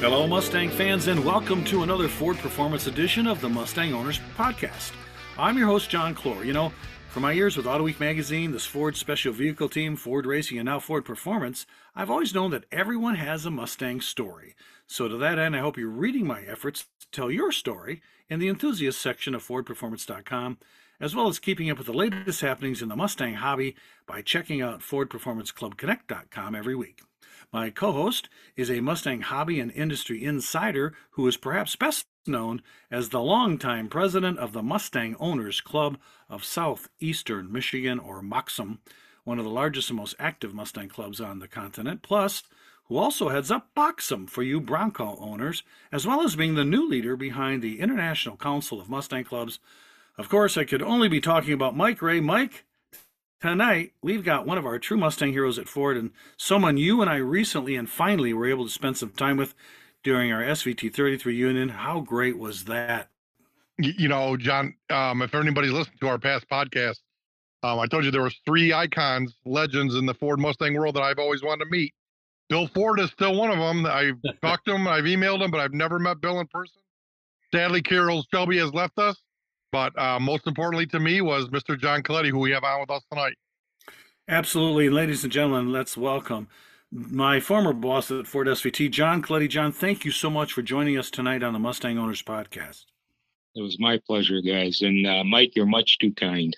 Hello, Mustang fans, and welcome to another Ford Performance edition of the Mustang Owners Podcast. I'm your host, John Clor. You know, for my years with Auto Week magazine, this Ford Special Vehicle Team, Ford Racing, and now Ford Performance, I've always known that everyone has a Mustang story. So, to that end, I hope you're reading my efforts tell your story in the enthusiast section of FordPerformance.com, as well as keeping up with the latest happenings in the Mustang hobby by checking out FordPerformanceClubConnect.com every week. My co host is a Mustang hobby and industry insider who is perhaps best known as the longtime president of the Mustang Owners Club of Southeastern Michigan, or MOXM, one of the largest and most active Mustang clubs on the continent, plus who also heads up BOXM for you Bronco owners, as well as being the new leader behind the International Council of Mustang Clubs. Of course, I could only be talking about Mike Ray. Mike, Tonight, we've got one of our true Mustang heroes at Ford and someone you and I recently and finally were able to spend some time with during our SVT 33 reunion. How great was that? You know, John, um, if anybody's listened to our past podcast, um, I told you there was three icons, legends in the Ford Mustang world that I've always wanted to meet. Bill Ford is still one of them. I've talked to him, I've emailed him, but I've never met Bill in person. Sadly, Carroll Shelby has left us. But uh, most importantly to me was Mr. John Coletti, who we have on with us tonight. Absolutely. Ladies and gentlemen, let's welcome my former boss at Ford SVT, John Coletti. John, thank you so much for joining us tonight on the Mustang Owners Podcast. It was my pleasure, guys. And uh, Mike, you're much too kind.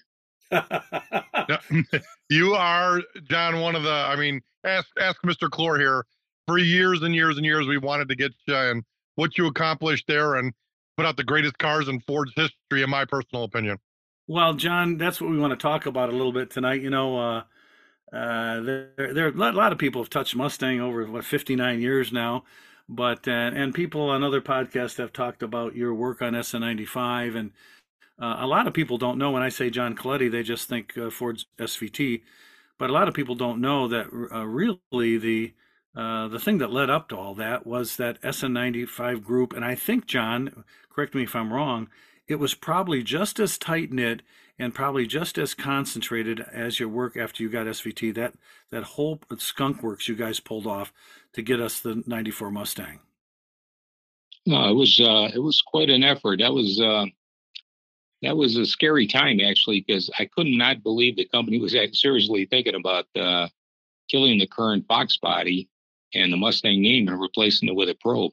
you are, John, one of the, I mean, ask, ask Mr. Clor here. For years and years and years, we wanted to get you and what you accomplished there. And put out the greatest cars in Ford's history, in my personal opinion. Well, John, that's what we want to talk about a little bit tonight. You know, uh, uh, there, there, a lot of people have touched Mustang over what 59 years now, but uh, and people on other podcasts have talked about your work on SN95, and uh, a lot of people don't know when I say John Coletti, they just think uh, Ford's SVT, but a lot of people don't know that uh, really the uh, the thing that led up to all that was that SN95 group, and I think John, correct me if I'm wrong, it was probably just as tight knit and probably just as concentrated as your work after you got SVT. That that whole skunk works you guys pulled off to get us the '94 Mustang. No, it was uh, it was quite an effort. That was uh, that was a scary time actually because I could not believe the company was seriously thinking about uh, killing the current Fox body and the Mustang name and replacing it with a probe.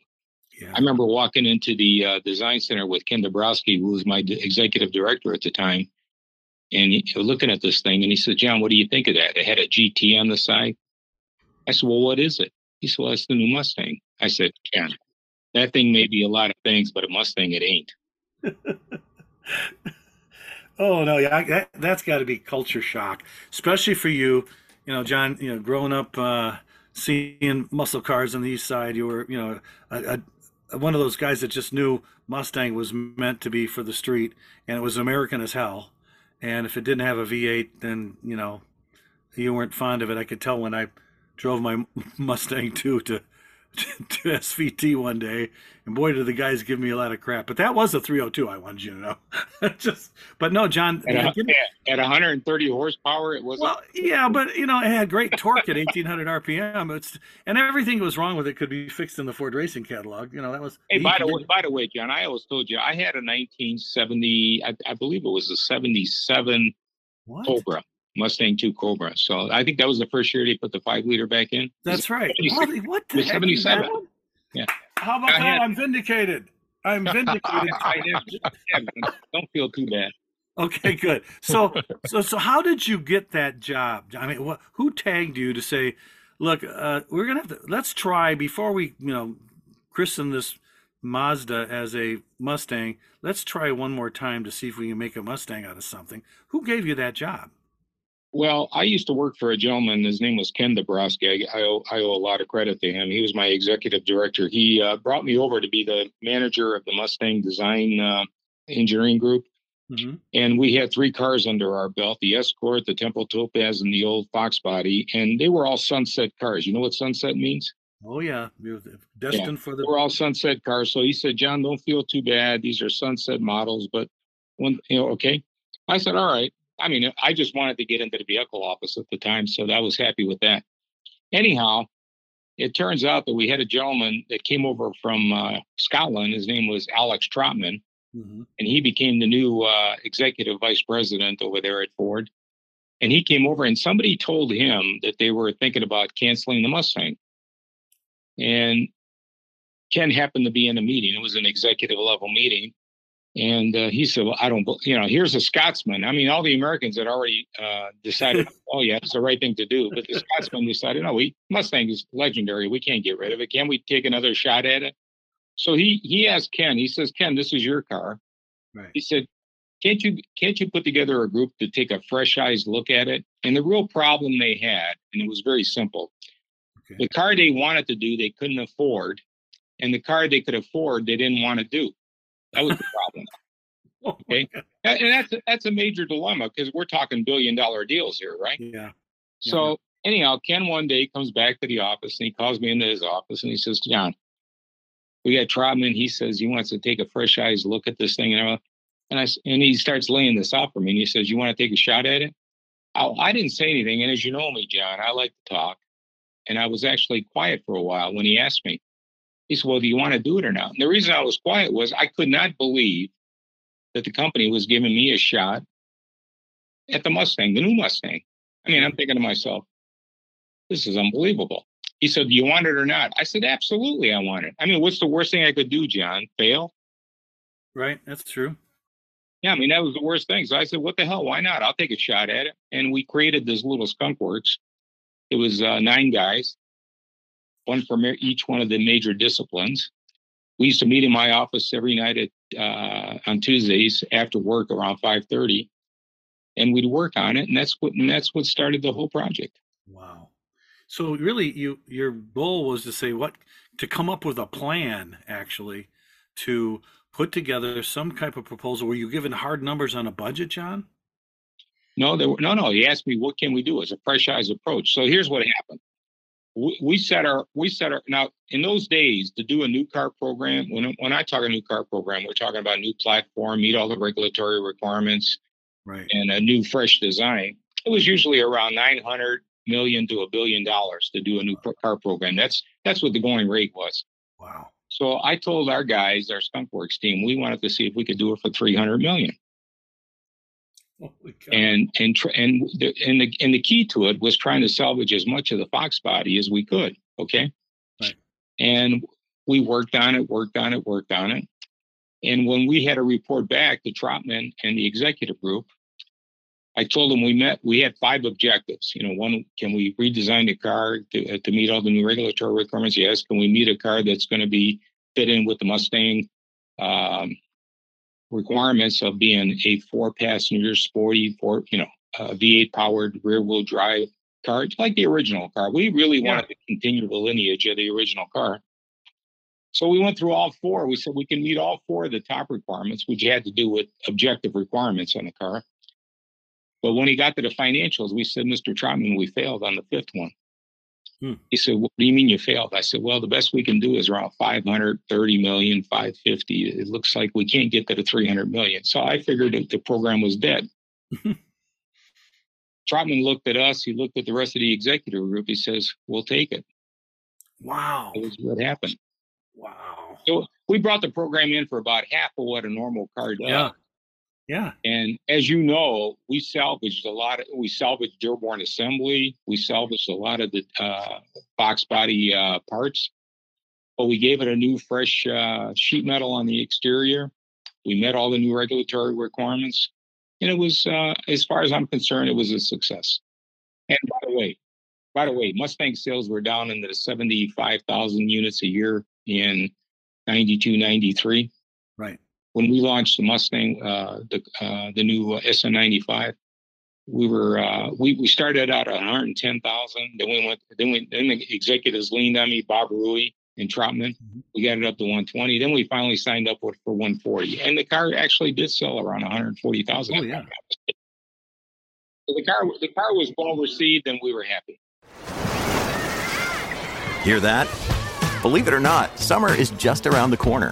Yeah. I remember walking into the uh, design center with Ken Dabrowski, who was my executive director at the time, and he, was looking at this thing, and he said, "John, what do you think of that? It had a GT on the side." I said, "Well, what is it?" He said, "Well, it's the new Mustang." I said, "Ken, that thing may be a lot of things, but a Mustang it ain't." oh no, yeah, that, that's got to be culture shock, especially for you. You know, John. You know, growing up. Uh, seeing muscle cars on the east side. You were, you know, a, a, one of those guys that just knew Mustang was meant to be for the street, and it was American as hell. And if it didn't have a V8, then you know, you weren't fond of it. I could tell when I drove my Mustang 2 to to SVT one day, and boy, did the guys give me a lot of crap. But that was a 302. I wanted you to know. Just, but no, John. At, a, at 130 horsepower, it was. Well, yeah, but you know, it had great torque at 1800 RPM. It's and everything that was wrong with it could be fixed in the Ford Racing catalog. You know, that was. Hey, by the way, by the way, John, I always told you I had a 1970. I, I believe it was a 77 what? Cobra. Mustang 2 Cobra. So I think that was the first year they put the five liter back in. That's right. what the heck 77. Yeah. How about that? I'm vindicated. I'm vindicated. Don't feel too bad. Okay, good. So, so, so, how did you get that job? I mean, what, who tagged you to say, "Look, uh, we're gonna have to let's try before we, you know, christen this Mazda as a Mustang. Let's try one more time to see if we can make a Mustang out of something." Who gave you that job? Well, I used to work for a gentleman. His name was Ken Dabrowski. I, I, owe, I owe a lot of credit to him. He was my executive director. He uh, brought me over to be the manager of the Mustang Design uh, Engineering Group. Mm-hmm. And we had three cars under our belt the Escort, the Tempo Topaz, and the old Fox body. And they were all sunset cars. You know what sunset means? Oh, yeah. Destined yeah. for the. We're all sunset cars. So he said, John, don't feel too bad. These are sunset models, but When you know, okay. I said, all right. I mean, I just wanted to get into the vehicle office at the time, so I was happy with that. Anyhow, it turns out that we had a gentleman that came over from uh, Scotland. His name was Alex Trotman, mm-hmm. and he became the new uh, executive vice president over there at Ford. And he came over, and somebody told him that they were thinking about canceling the Mustang. And Ken happened to be in a meeting. It was an executive level meeting. And uh, he said, Well, I don't, you know, here's a Scotsman. I mean, all the Americans had already uh, decided, oh, yeah, it's the right thing to do. But the Scotsman decided, no, we, Mustang is legendary. We can't get rid of it. Can we take another shot at it? So he he asked Ken, he says, Ken, this is your car. Right. He said, can't you can't you put together a group to take a fresh eyes look at it? And the real problem they had, and it was very simple. Okay. The car they wanted to do, they couldn't afford, and the car they could afford, they didn't want to do. That was the problem. Oh okay, and that's that's a major dilemma because we're talking billion dollar deals here, right? Yeah. So yeah. anyhow, Ken one day comes back to the office and he calls me into his office and he says, "John, we got Trotman. He says he wants to take a fresh eyes look at this thing." And, I, and I and he starts laying this out for me. And he says, "You want to take a shot at it?" I, I didn't say anything, and as you know me, John, I like to talk, and I was actually quiet for a while when he asked me. He said, Well, do you want to do it or not? And the reason I was quiet was I could not believe that the company was giving me a shot at the Mustang, the new Mustang. I mean, I'm thinking to myself, this is unbelievable. He said, Do you want it or not? I said, Absolutely, I want it. I mean, what's the worst thing I could do, John? Fail? Right. That's true. Yeah, I mean, that was the worst thing. So I said, What the hell? Why not? I'll take a shot at it. And we created this little skunk works. It was uh, nine guys one from each one of the major disciplines. We used to meet in my office every night at uh, on Tuesdays after work around five thirty, and we'd work on it, and that's what and that's what started the whole project. Wow! So really, you your goal was to say what to come up with a plan actually to put together some type of proposal. Were you given hard numbers on a budget, John? No, there were, no, no. He asked me, "What can we do?" as a fresh eyes approach. So here's what happened we, we set our we set our now in those days to do a new car program when when I talk a new car program we're talking about a new platform meet all the regulatory requirements right. and a new fresh design it was usually around 900 million to a billion dollars to do a new car program. That's that's what the going rate was. Wow. So I told our guys our skunkworks team we wanted to see if we could do it for 300 million and and and the, and the and the key to it was trying to salvage as much of the fox body as we could. Okay, right. and we worked on it, worked on it, worked on it. And when we had a report back to Trotman and the executive group, I told them we met. We had five objectives. You know, one: can we redesign the car to, uh, to meet all the new regulatory requirements? Yes. Can we meet a car that's going to be fit in with the Mustang um, requirements of being a four passenger sporty four you know uh, v8 powered rear wheel drive car like the original car. We really yeah. wanted to continue the lineage of the original car. So we went through all four. We said we can meet all four of the top requirements which had to do with objective requirements on the car. But when he got to the financials we said mr trotman we failed on the fifth one Hmm. He said, What do you mean you failed? I said, Well, the best we can do is around 530 million, 550. It looks like we can't get to the 300 million. So I figured that the program was dead. Trotman looked at us. He looked at the rest of the executive group. He says, We'll take it. Wow. That was what happened. Wow. So we brought the program in for about half of what a normal car does. Yeah. Yeah. And as you know, we salvaged a lot of, we salvaged Dearborn assembly. We salvaged a lot of the uh, Fox body uh, parts, but we gave it a new fresh uh, sheet metal on the exterior. We met all the new regulatory requirements. And it was, uh, as far as I'm concerned, it was a success. And by the way, by the way, Mustang sales were down into the 75,000 units a year in 92, 93. Right when we launched the Mustang, uh, the uh, the new SN95, we were uh, we we started out at 110,000. Then we went then we then the executives leaned on me, Bob Rewey and Trotman. Mm-hmm. We got it up to 120. Then we finally signed up with for 140, and the car actually did sell around 140,000. Oh yeah. So the car the car was well received, and we were happy. Hear that? Believe it or not, summer is just around the corner.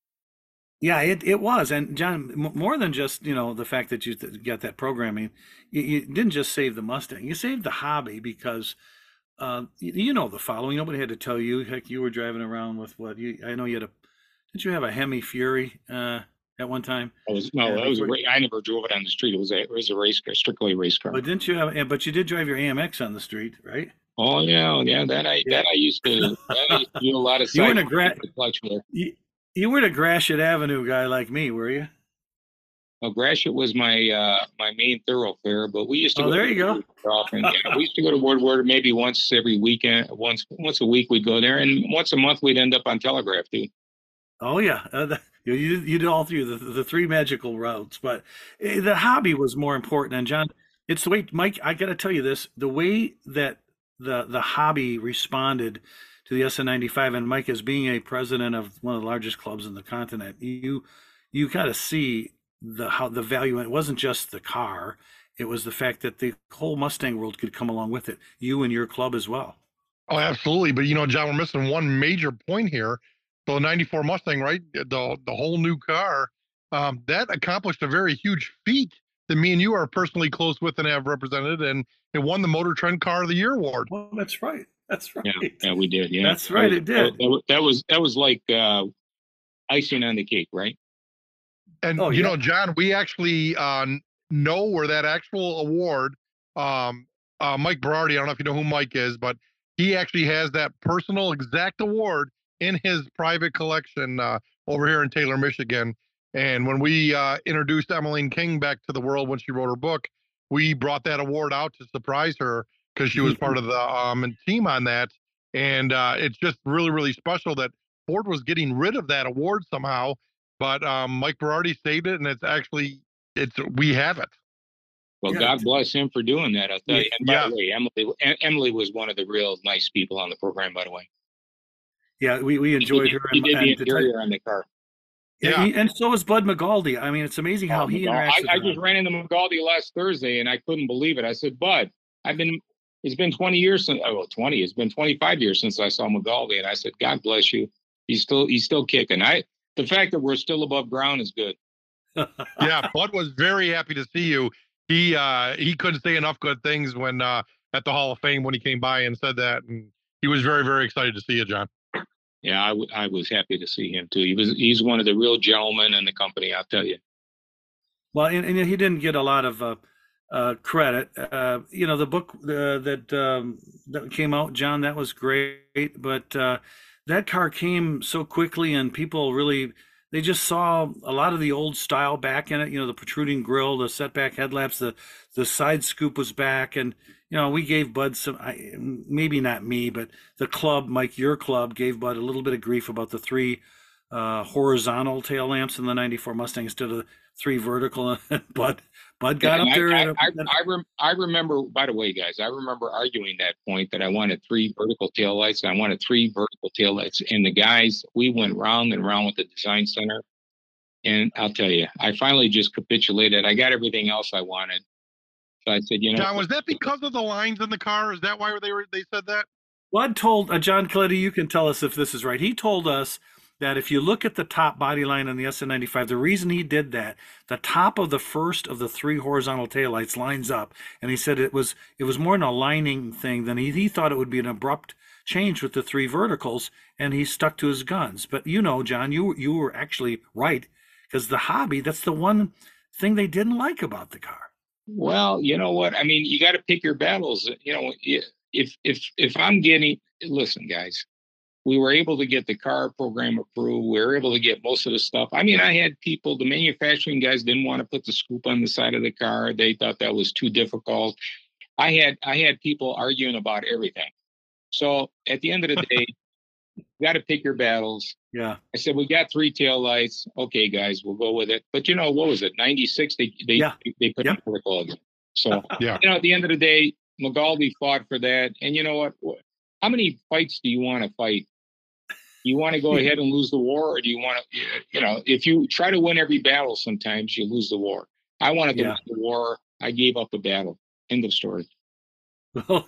Yeah, it, it was. And John, more than just, you know, the fact that you got that programming, you, you didn't just save the Mustang, you saved the hobby because, uh, you, you, know, the following. Nobody had to tell you. Heck, you were driving around with what? You, I know you had a, did you have a Hemi Fury uh, at one time? I was, no, that was a, I never drove it on the street. It was a, it was a race car, strictly a race car. But didn't you have, but you did drive your AMX on the street, right? Oh yeah, yeah. That I yeah. that I used to, I used to do a lot of. you were in a gra- you, you weren't a Gratiot Avenue guy like me, were you? Well, Gratiot was my uh, my main thoroughfare, but we used to. Oh, go there you go. Often. yeah, we used to go to Woodward maybe once every weekend, once once a week we'd go there, and once a month we'd end up on Telegraph too. Oh yeah, uh, the, you you did all through the the three magical routes, but eh, the hobby was more important. And John, it's the way Mike. I got to tell you this: the way that the the hobby responded to the SN95. And Mike, as being a president of one of the largest clubs in the continent, you you got to see the how the value. It wasn't just the car; it was the fact that the whole Mustang world could come along with it. You and your club as well. Oh, absolutely. But you know, John, we're missing one major point here. So the '94 Mustang, right? The the whole new car um, that accomplished a very huge feat that me and you are personally close with and have represented, and it won the Motor Trend Car of the Year award. Well, that's right. That's right. Yeah, yeah we did. Yeah, that's right. It did. That, that was that was like uh, icing on the cake, right? And oh, you yeah. know, John, we actually uh, know where that actual award. Um, uh, Mike Berardi, I don't know if you know who Mike is, but he actually has that personal exact award in his private collection uh, over here in Taylor, Michigan. And when we uh, introduced Emeline King back to the world when she wrote her book, we brought that award out to surprise her because she was part of the um, team on that. And uh, it's just really, really special that Ford was getting rid of that award somehow. But um, Mike Berardi saved it, and it's actually it's we have it. Well, yeah. God bless him for doing that. I'll tell you. And by yeah. the way, Emily Emily was one of the real nice people on the program. By the way. Yeah, we, we enjoyed he her. He did the interior on the car. Yeah, yeah. and so was Bud Magaldi. I mean, it's amazing how oh, he interacts. I, I just ran into Magaldi last Thursday, and I couldn't believe it. I said, "Bud, I've been it's been 20 years since oh 20 it's been 25 years since i saw Magaldi and i said god bless you. He's still he's still kicking. I the fact that we're still above ground is good. Yeah bud was very happy to see you. He uh he couldn't say enough good things when uh at the hall of fame when he came by and said that and he was very very excited to see you john. Yeah I, w- I was happy to see him too. He was he's one of the real gentlemen in the company i'll tell you. Well and, and he didn't get a lot of uh uh, credit. Uh, you know, the book uh, that um, that came out, John, that was great, but uh, that car came so quickly, and people really they just saw a lot of the old style back in it. You know, the protruding grill, the setback headlamps, the the side scoop was back, and you know, we gave Bud some, I, maybe not me, but the club, Mike, your club, gave Bud a little bit of grief about the three uh, horizontal tail lamps in the '94 Mustang instead of three vertical. but Bud got up there. I, I, I, I, rem, I, remember, by the way, guys, I remember arguing that point that I wanted three vertical tail lights. And I wanted three vertical tail lights. And the guys, we went round and round with the design center. And I'll tell you, I finally just capitulated. I got everything else I wanted. So I said, you know. John, was that because of the lines in the car? Is that why they were they said that? Bud told uh, John Coletti, you can tell us if this is right. He told us that if you look at the top body line on the SN95, the reason he did that, the top of the first of the three horizontal taillights lines up, and he said it was it was more an aligning thing than he he thought it would be an abrupt change with the three verticals, and he stuck to his guns. But you know, John, you you were actually right because the hobby that's the one thing they didn't like about the car. Well, you know what? I mean, you got to pick your battles. You know, if if if I'm getting listen, guys, we were able to get the car program approved. We were able to get most of the stuff. I mean, I had people, the manufacturing guys didn't want to put the scoop on the side of the car. They thought that was too difficult. I had I had people arguing about everything. So at the end of the day, you got to pick your battles. Yeah. I said we got three tail lights. Okay, guys, we'll go with it. But you know what was it? Ninety six. They they yeah. they put yep. the protocol again. So yeah. you know, at the end of the day, Magaldi fought for that. And you know what? How many fights do you want to fight you want to go ahead and lose the war, or do you want to, you know, if you try to win every battle, sometimes you lose the war. I wanted to yeah. win the war. I gave up the battle. End of story. Well,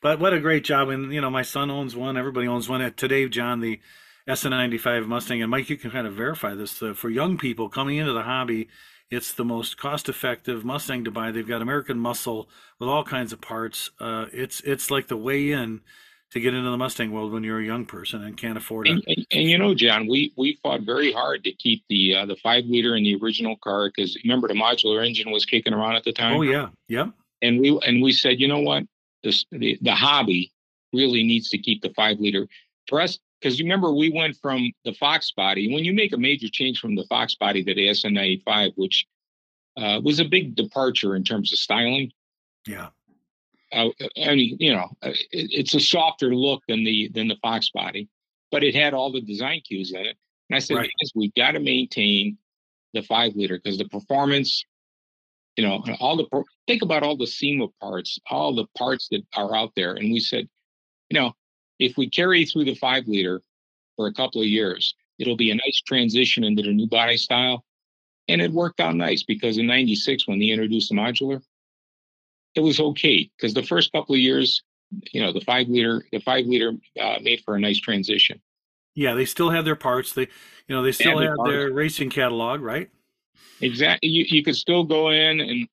but what a great job! And you know, my son owns one. Everybody owns one. Today, John, the SN95 Mustang, and Mike, you can kind of verify this. Uh, for young people coming into the hobby, it's the most cost-effective Mustang to buy. They've got American muscle with all kinds of parts. Uh, it's it's like the way in to get into the Mustang world when you're a young person and can't afford it. And, and, and, you know, John, we we fought very hard to keep the uh, the five liter in the original car because remember the modular engine was kicking around at the time. Oh yeah, yeah. And we and we said, you know what, this the, the hobby really needs to keep the five liter for us because you remember we went from the Fox body. When you make a major change from the Fox body to the SN95, which uh, was a big departure in terms of styling. Yeah I mean, you know, uh, it, it's a softer look than the than the Fox body, but it had all the design cues in it. And I said, right. we've got to maintain the five liter because the performance, you know, all the think about all the SEMA parts, all the parts that are out there. And we said, you know, if we carry through the five liter for a couple of years, it'll be a nice transition into the new body style. And it worked out nice because in 96, when they introduced the modular, it was okay because the first couple of years, you know, the five liter, the five liter uh, made for a nice transition. Yeah, they still had their parts. They, you know, they still had their racing catalog, right? Exactly. You you could still go in and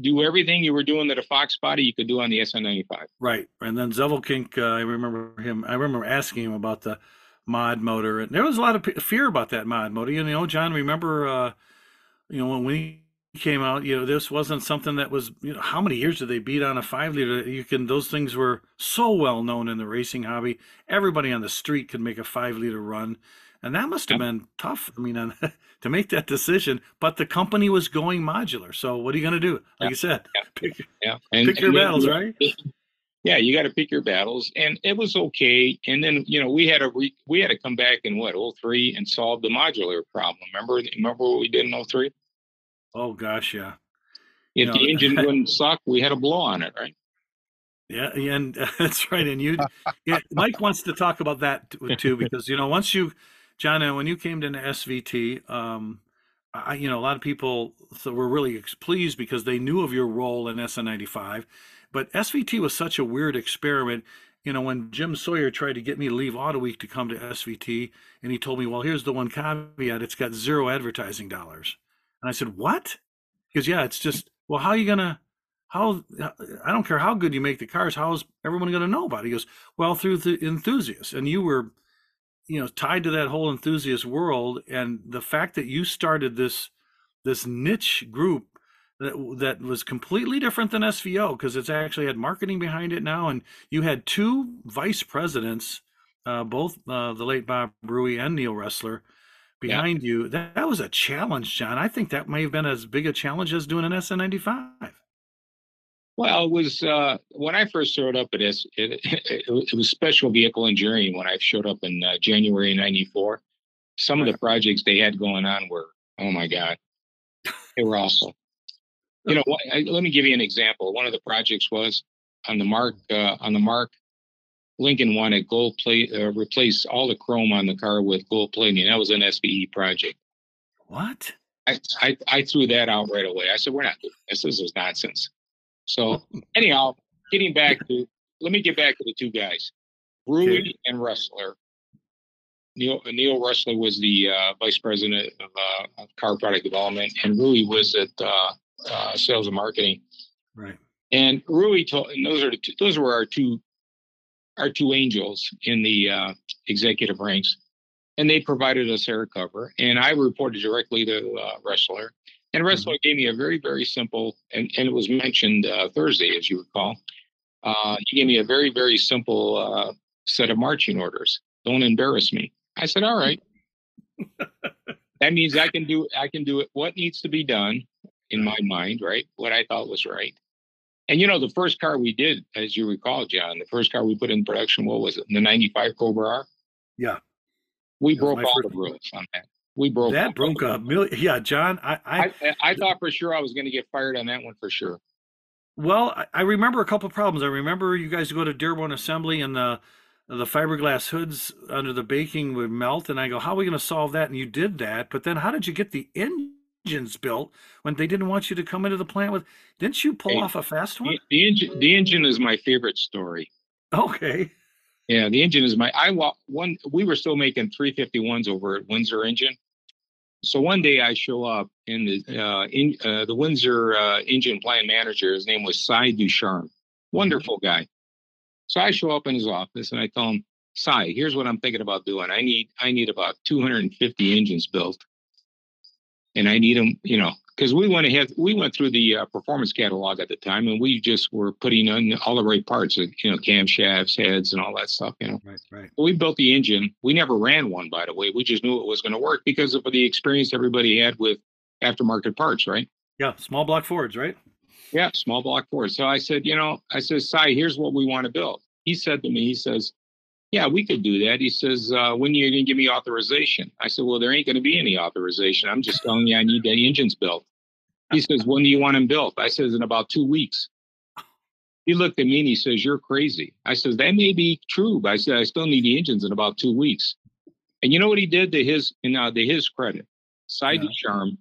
do everything you were doing that a Fox body you could do on the SN95. Right. And then Zevelkink, uh, I remember him. I remember asking him about the mod motor, and there was a lot of fear about that mod motor. You know, John, remember, uh, you know, when we came out, you know, this wasn't something that was, you know, how many years did they beat on a five liter? You can, those things were so well known in the racing hobby. Everybody on the street could make a five liter run. And that must have been tough. I mean, to make that decision, but the company was going modular. So what are you going to do? Like yeah. you said, yeah. pick, yeah. And, pick your battles, right? Yeah, you got to pick your battles, and it was okay. And then you know we had to re- we had to come back in what 03 and solve the modular problem. Remember remember what we did in 03? Oh gosh, yeah. If you the know, engine wouldn't suck, we had a blow on it, right? Yeah, and uh, that's right. And you, yeah, Mike wants to talk about that too because you know once you, John, and when you came to SVT, um, I, you know a lot of people were really pleased because they knew of your role in SN95, but SVT was such a weird experiment. You know, when Jim Sawyer tried to get me to leave Auto Week to come to SVT, and he told me, "Well, here's the one caveat: it's got zero advertising dollars." And I said, what? Because yeah, it's just, well, how are you going to, how, I don't care how good you make the cars. How is everyone going to know about it? He goes, well, through the enthusiasts. And you were, you know, tied to that whole enthusiast world. And the fact that you started this, this niche group that, that was completely different than SVO because it's actually had marketing behind it now. And you had two vice presidents, uh, both uh, the late Bob Rewey and Neil Ressler, behind yeah. you. That, that was a challenge, John. I think that may have been as big a challenge as doing an SN95. Well, it was uh, when I first showed up at S. It, it, it, was special vehicle engineering when I showed up in uh, January '94. Some of the projects they had going on were, oh my god, they were awesome. You know, I, let me give you an example. One of the projects was on the Mark uh, on the Mark Lincoln wanted gold plate, uh, replace all the chrome on the car with gold plating. That was an SVE project. What? I, I, I threw that out right away. I said, we're not doing this. This is nonsense. So anyhow, getting back to, let me get back to the two guys, Rewey okay. and Ressler. Neil, Neil Ressler was the uh, vice president of, uh, of, car product development, and Rewey was at uh, uh, sales and marketing. Right. And Rewey told, and those are two, those were our two our two angels in the uh, executive ranks, and they provided us air cover. And I reported directly to uh, Ressler, And Ressler gave me a very, very simple, and, and it was mentioned uh, Thursday, as you recall. Uh, he gave me a very, very simple uh, set of marching orders. Don't embarrass me. I said, all right. that means I can do I can do it. What needs to be done in my mind, right? What I thought was right. And you know, the first car we did, as you recall, John, the first car we put in production, what was it? The '95 Cobra R. Yeah, we broke all the rules on that. We broke that broke a million. Yeah, John, I I, I, I thought for sure I was going to get fired on that one for sure. Well, I remember a couple of problems. I remember you guys go to Dearborn Assembly and the the fiberglass hoods under the baking would melt, and I go, "How are we going to solve that?" And you did that, but then how did you get the engines built when they didn't want you to come into the plant with? Didn't you pull hey, off a fast one? The, the engine, the engine is my favorite story. Okay. Yeah, the engine is my. I one. We were still making 351s over at Windsor Engine, so one day I show up in the uh, in uh, the Windsor uh, engine plant manager. His name was Cy Ducharme, mm-hmm. wonderful guy. So I show up in his office and I tell him, Cy, here's what I'm thinking about doing. I need I need about 250 engines built, and I need them, you know, because we went ahead, we went through the uh, performance catalog at the time, and we just were putting on all the right parts, you know, camshafts, heads, and all that stuff. You know, right, right. we built the engine. We never ran one, by the way. We just knew it was going to work because of the experience everybody had with aftermarket parts, right? Yeah, small block Fords, right? Yeah, small block Fords. So I said, you know, I said, Cy, here's what we want to build. He said to me, he says, yeah, we could do that. He says, uh, when are you going to give me authorization? I said, well, there ain't going to be any authorization. I'm just telling you I need the engines built. He says, when do you want them built? I says, in about two weeks. He looked at me and he says, you're crazy. I says, that may be true, but I said, I still need the engines in about two weeks. And you know what he did to his, and now to his credit, side yeah. charm,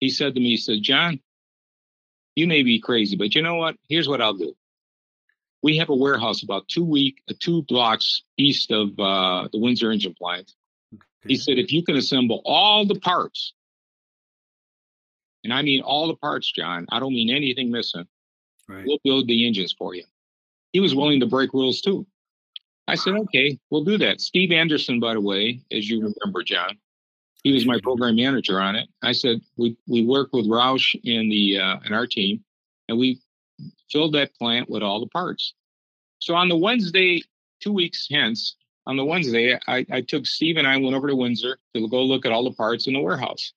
he said to me, he said, John, you may be crazy, but you know what? Here's what I'll do. We have a warehouse about two week, uh, two blocks east of uh, the Windsor engine plant. Okay. He said, if you can assemble all the parts and I mean all the parts, John. I don't mean anything missing. Right. We'll build the engines for you. He was willing to break rules too. I said, okay, we'll do that. Steve Anderson, by the way, as you remember, John, he was my program manager on it. I said we we worked with Roush and the uh, and our team, and we filled that plant with all the parts. So on the Wednesday, two weeks hence, on the Wednesday, I, I took Steve and I went over to Windsor to go look at all the parts in the warehouse.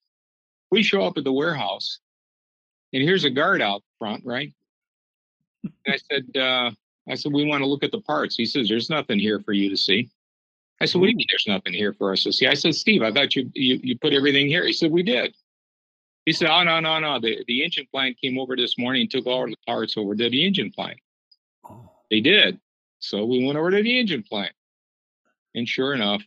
We show up at the warehouse, and here's a guard out front, right? And I said, uh, I said, we want to look at the parts. He says, there's nothing here for you to see. I said, what do you mean there's nothing here for us to see? I said, Steve, I thought you you, you put everything here. He said, we did. He said, oh, no, no, no. The, the engine plant came over this morning and took all the parts over to the engine plant. Oh. They did. So we went over to the engine plant. And sure enough,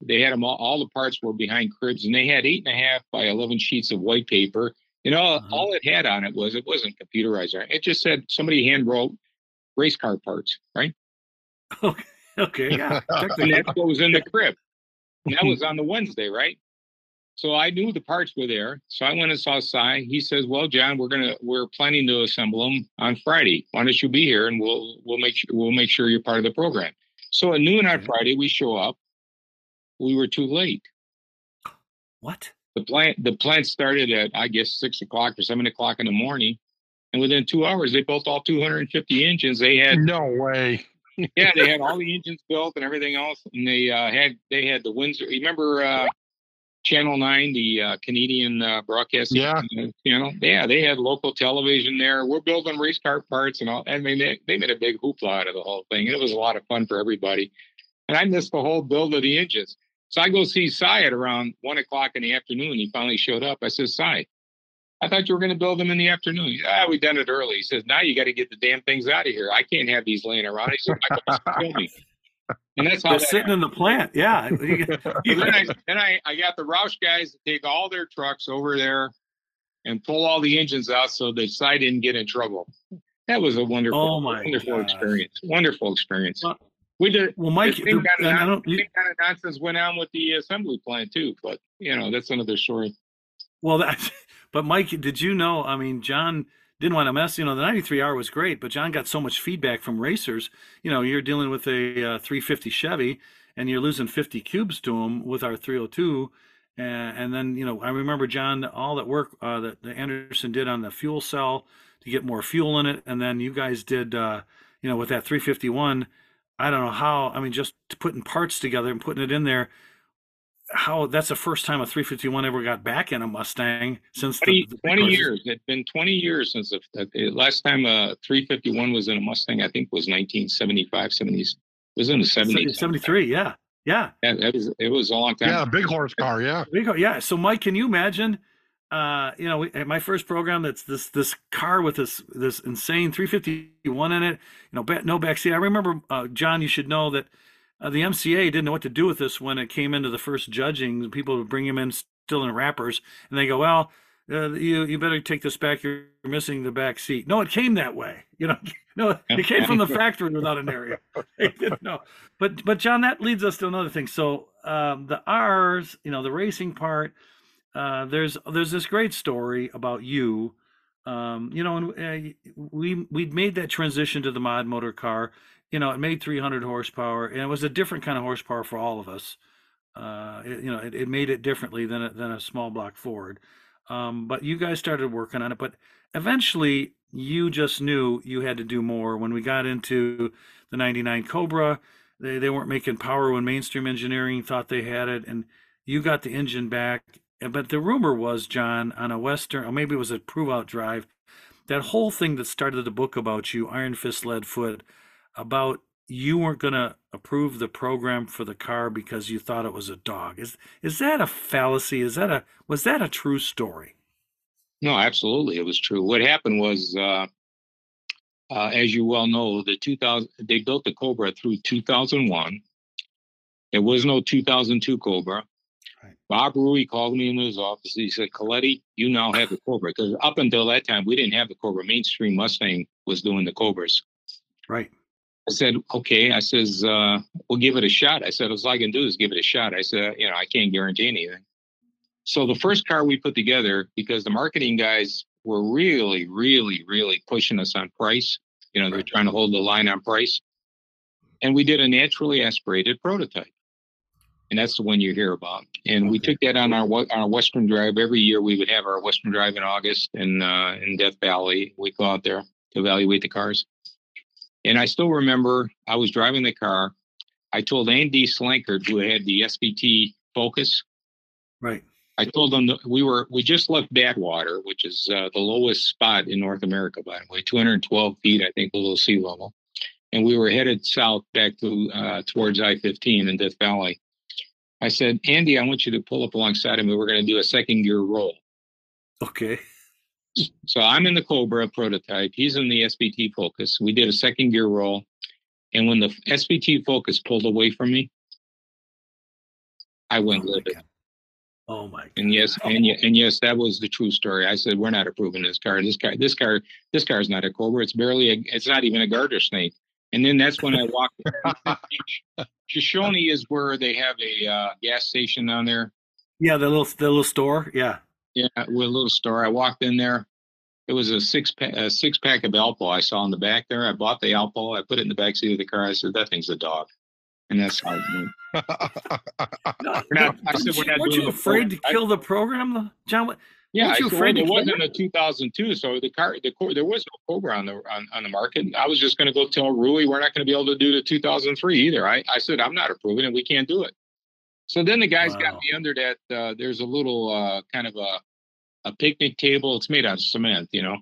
they had them all, all the parts were behind cribs and they had eight and a half by 11 sheets of white paper. You know, uh-huh. all it had on it was, it wasn't computerized. It just said somebody hand wrote race car parts, right? Okay. Okay. Yeah. and that's what was in the crib. And that was on the Wednesday, right? So I knew the parts were there. So I went and saw Cy. He says, "Well, John, we're gonna we're planning to assemble them on Friday. Why don't you be here and we'll we'll make sure we'll make sure you're part of the program." So at noon on Friday, we show up we were too late. What? The plant the plant started at I guess six o'clock or seven o'clock in the morning, and within two hours they built all 250 engines. They had no way. yeah, they had all the engines built and everything else, and they uh, had they had the Windsor. You Remember uh, Channel Nine, the uh, Canadian uh, broadcasting yeah. channel? Yeah, they had local television there. We're building race car parts and all. I mean, they, they made a big hoopla out of the whole thing, it was a lot of fun for everybody. And I missed the whole build of the engines. So I go see Cy at around one o'clock in the afternoon. He finally showed up. I said, Cy, I thought you were going to build them in the afternoon. He said, ah, we done it early. He says, now you got to get the damn things out of here. I can't have these laying around. He said, kill me. And that's how they're that sitting happened. in the plant. Yeah. then I, then I, I got the Roush guys to take all their trucks over there and pull all the engines out so the site didn't get in trouble. That was a wonderful, oh wonderful gosh. experience. Wonderful experience. Well, we did. Well, Mike, the, kind, of non, you, kind of nonsense went on with the assembly plant too, but you know that's another story. Well, that, but Mike, did you know? I mean, John didn't want to mess. You know, the 93R was great, but John got so much feedback from racers. You know, you're dealing with a uh, 350 Chevy, and you're losing 50 cubes to them with our 302, and, and then you know I remember John all that work uh, that, that Anderson did on the fuel cell to get more fuel in it, and then you guys did uh, you know with that 351. I don't know how. I mean, just putting parts together and putting it in there. How that's the first time a 351 ever got back in a Mustang since 20, the, the 20 years. It's been 20 years since the, the, last time a 351 was in a Mustang. I think was 1975, 70s. It was in the 70s. 73, yeah. Yeah. yeah it, was, it was a long time. Yeah, big horsepower. Yeah. Big, yeah. So, Mike, can you imagine? Uh, you know, my first program that's this this car with this this insane 351 in it. You know, no backseat. I remember, uh, John. You should know that uh, the MCA didn't know what to do with this when it came into the first judging. People would bring him in still in wrappers, and they go, "Well, uh, you you better take this back. You're missing the back seat." No, it came that way. You know, no, it came from the factory without an area. They. But but John, that leads us to another thing. So um, the R's, you know, the racing part. Uh, there's there's this great story about you. Um, you know, and uh, we we made that transition to the mod motor car. You know, it made 300 horsepower, and it was a different kind of horsepower for all of us. Uh, it, you know, it, it made it differently than a, than a small block Ford. Um, but you guys started working on it. But eventually, you just knew you had to do more. When we got into the 99 Cobra, they, they weren't making power when mainstream engineering thought they had it. And you got the engine back. But the rumor was, John, on a Western, or maybe it was a prove out drive, that whole thing that started the book about you, Iron Fist Lead Foot, about you weren't going to approve the program for the car because you thought it was a dog. Is is that a fallacy? Is that a was that a true story? No, absolutely, it was true. What happened was, uh, uh, as you well know, the 2000 they built the Cobra through 2001. There was no 2002 Cobra. Right. Bob Rewey called me in his office. He said, "Coletti, you now have the Cobra." Because up until that time, we didn't have the Cobra. Mainstream Mustang was doing the Cobras. Right. I said, okay. I says, uh, we'll give it a shot. I said, all I can do is give it a shot. I said, you know, I can't guarantee anything. So the first car we put together, because the marketing guys were really, really, really pushing us on price. You know, they're trying to hold the line on price. And we did a naturally aspirated prototype. And that's the one you hear about. And okay. we took that on our our Western Drive. Every year we would have our Western Drive in August in uh, in Death Valley. We go out there to evaluate the cars. And I still remember I was driving the car. I told Andy Slankard, who had the SVT Focus. Right. I told him that we were we just left Badwater, which is uh, the lowest spot in North America, by the way, 212 feet, I think, below sea level, and we were headed south back to uh, towards I-15 in Death Valley. I said, Andy, I want you to pull up alongside of me. We're going to do a second gear roll. Okay. So I'm in the Cobra prototype. He's in the SVT Focus. We did a second gear roll. And when the SVT Focus pulled away from me, I went oh livid. Oh my! God. And yes, and and yes, that was the true story. I said, "We're not approving this car. This car, this car, this car is not a Cobra. It's barely a. It's not even a garter snake." And then that's when I walked. Shoshone is where they have a uh, gas station down there. Yeah, the little the little store. Yeah. Yeah, with a little store. I walked in there. It was a six pack, a six pack of Alpo I saw in the back there. I bought the Alpo. I put it in the back seat of the car. I said, "That thing's a dog," and that's how it went. no, not, I said, "We're not." Weren't you afraid to kill the program, John? Yeah, you afraid it wasn't a 2002, so the car, the there was no Cobra on the on, on the market. I was just going to go tell Rewey we're not going to be able to do the 2003 either. I, I said I'm not approving it. We can't do it. So then the guys wow. got me under that. Uh, there's a little uh, kind of a a picnic table. It's made out of cement, you know.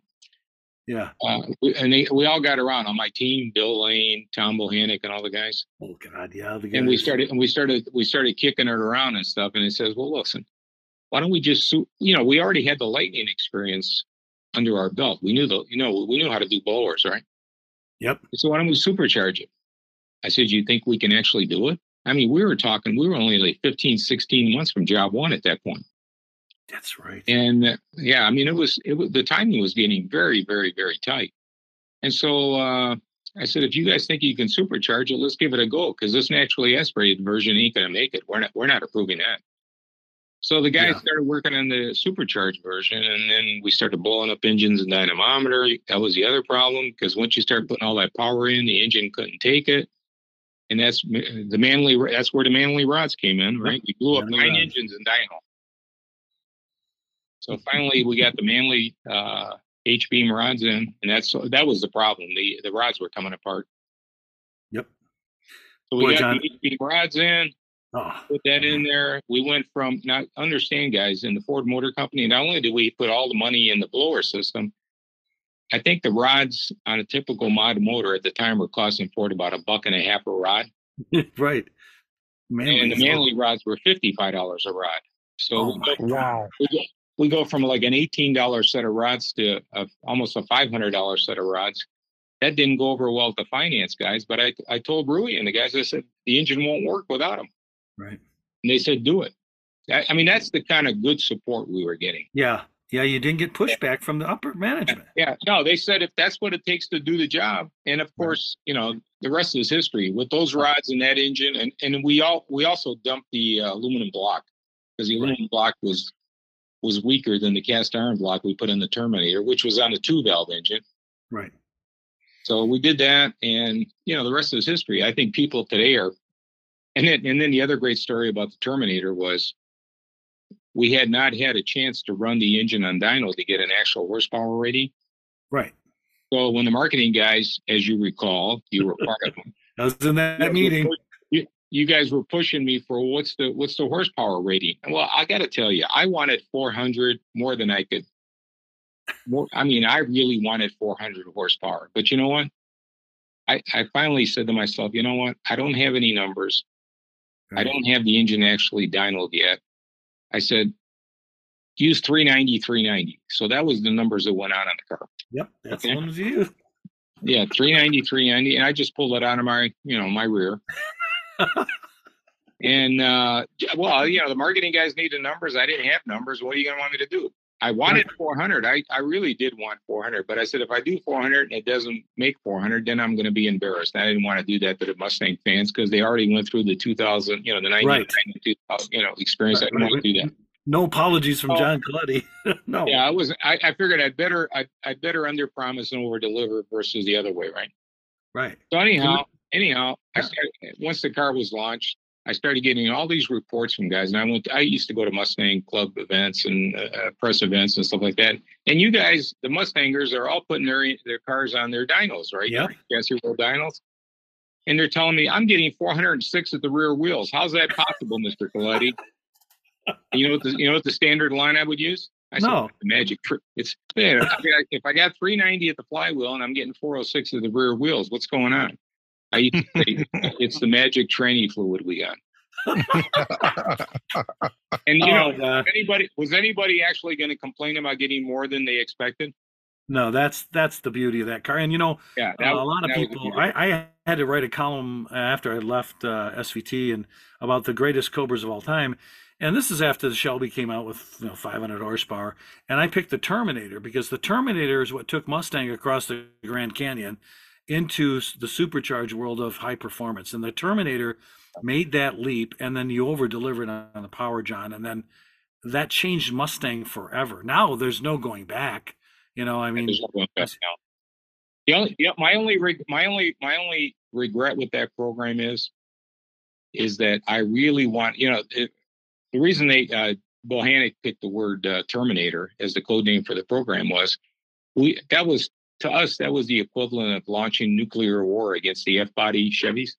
Yeah. Uh, and they, we all got around on my team: Bill Lane, Tom Bohannick, and all the guys. Oh God, yeah. The guys. And we started and we started we started kicking it around and stuff. And it says, "Well, listen, why don't we just you know we already had the lightning experience under our belt. We knew the you know we knew how to do blowers, right? Yep. So why don't we supercharge it? I said, you think we can actually do it? I mean, we were talking, we were only like 15, 16 months from job one at that point. That's right. And uh, yeah, I mean, it was it was the timing was getting very, very, very tight. And so uh, I said, if you guys think you can supercharge it, let's give it a go because this naturally aspirated version ain't going to make it. We're not we're not approving that. So the guys yeah. started working on the supercharged version, and then we started blowing up engines and dynamometer. That was the other problem because once you start putting all that power in, the engine couldn't take it, and that's the Manley. That's where the Manley rods came in, right? We blew up nine rods. engines in dyno. So finally, we got the Manley uh, H beam rods in, and that's that was the problem. The the rods were coming apart. Yep. So we Boy, got John- the H beam rods in, Oh, put that in there. We went from not understand, guys, in the Ford Motor Company. Not only did we put all the money in the blower system, I think the rods on a typical mod motor at the time were costing Ford about a buck and a half a rod, right. Manley. and the Manley rods were fifty five dollars a rod. So Oh we go- Wow. we go, we go from like an eighteen dollar set of rods to a, almost a five hundred dollar set of rods. That didn't go over well with the finance guys, but I I told Rewey and the guys I said the engine won't work without them, Right. and they said do it. I, I mean that's the kind of good support we were getting. Yeah. Yeah. You didn't get pushback from the upper management. Yeah, no, they said if that's what it takes to do the job, and of course, you know, the rest is history with those rods and that engine, and and we all we also dumped the uh, aluminum block because the aluminum block was was weaker than the cast iron block we put in the Terminator, which was on a two valve engine. Right. So we did that, and you know, the rest is history. I think people today are, and then and then the other great story about the Terminator was. We had not had a chance to run the engine on dyno to get an actual horsepower rating. Right. So when the marketing guys, as you recall, you were part of them. I was in that you guys were meeting. You, you guys were pushing me for what's the what's the horsepower rating? Well, I got to tell you, I wanted 400 more than I could. More, I mean, I really wanted 400 horsepower, but you know what? I I finally said to myself, you know what? I don't have any numbers. I don't have the engine actually dynoed yet. I said, use 390, 390. So that was the numbers that went on on the car. Yep. That's Okay. the ones you. Yeah, 390, 390. And I just pulled it out of my, you know, my rear. and uh well, you know, the marketing guys needed numbers. I didn't have numbers. What are you gonna want me to do? I wanted 400. I, I really did want 400, but I said if I do 400 and it doesn't make 400, then I'm going to be embarrassed. I didn't want to do that to the Mustang fans because they already went through the 2000, you know, the 99, Right. 2000, you know, experience. I didn't want to do that. No apologies from Oh. John Coletti. no. Yeah, I was. I, I figured I'd better I, I'd better under promise and over deliver versus the other way, right? Right. So anyhow, anyhow, I started once the car was launched. I started getting all these reports from guys, and I went. I used to go to Mustang Club events and uh, uh, press events and stuff like that. And you guys, the Mustangers, are all putting their their cars on their dynos, right? Yep. Chassis roll dynos. And they're telling me I'm getting 406 at the rear wheels. How's that possible, Mister Coletti? you know what the you know what the standard line I would use? I said, No. the magic trick. It's man, if I got- if I got 390 at the flywheel and I'm getting 406 at the rear wheels, what's going on? I used to say, it's the magic tranny fluid we got. And you know, Oh, God. anybody was anybody actually going to complain about getting more than they expected? No, that's that's the beauty of that car. And you know, Yeah, Uh, a lot of people. I, I had to write a column after I left uh, SVT and about the greatest Cobras of all time. And this is after the Shelby came out with you know 500 horsepower, and I picked the Terminator because the Terminator is what took Mustang across the Grand Canyon into the supercharged world of high performance. And the Terminator made that leap, and then you over delivered on the power, John, and then that changed Mustang forever. Now there's no going back. You know, I mean, There's no going back now. The only, yeah, my only, my only, my only regret with that program is, is that I really want, you know, it, the reason they, uh, picked the word uh, Terminator as the code name for the program was, we that was to us that was the equivalent of launching nuclear war against the F body Chevys,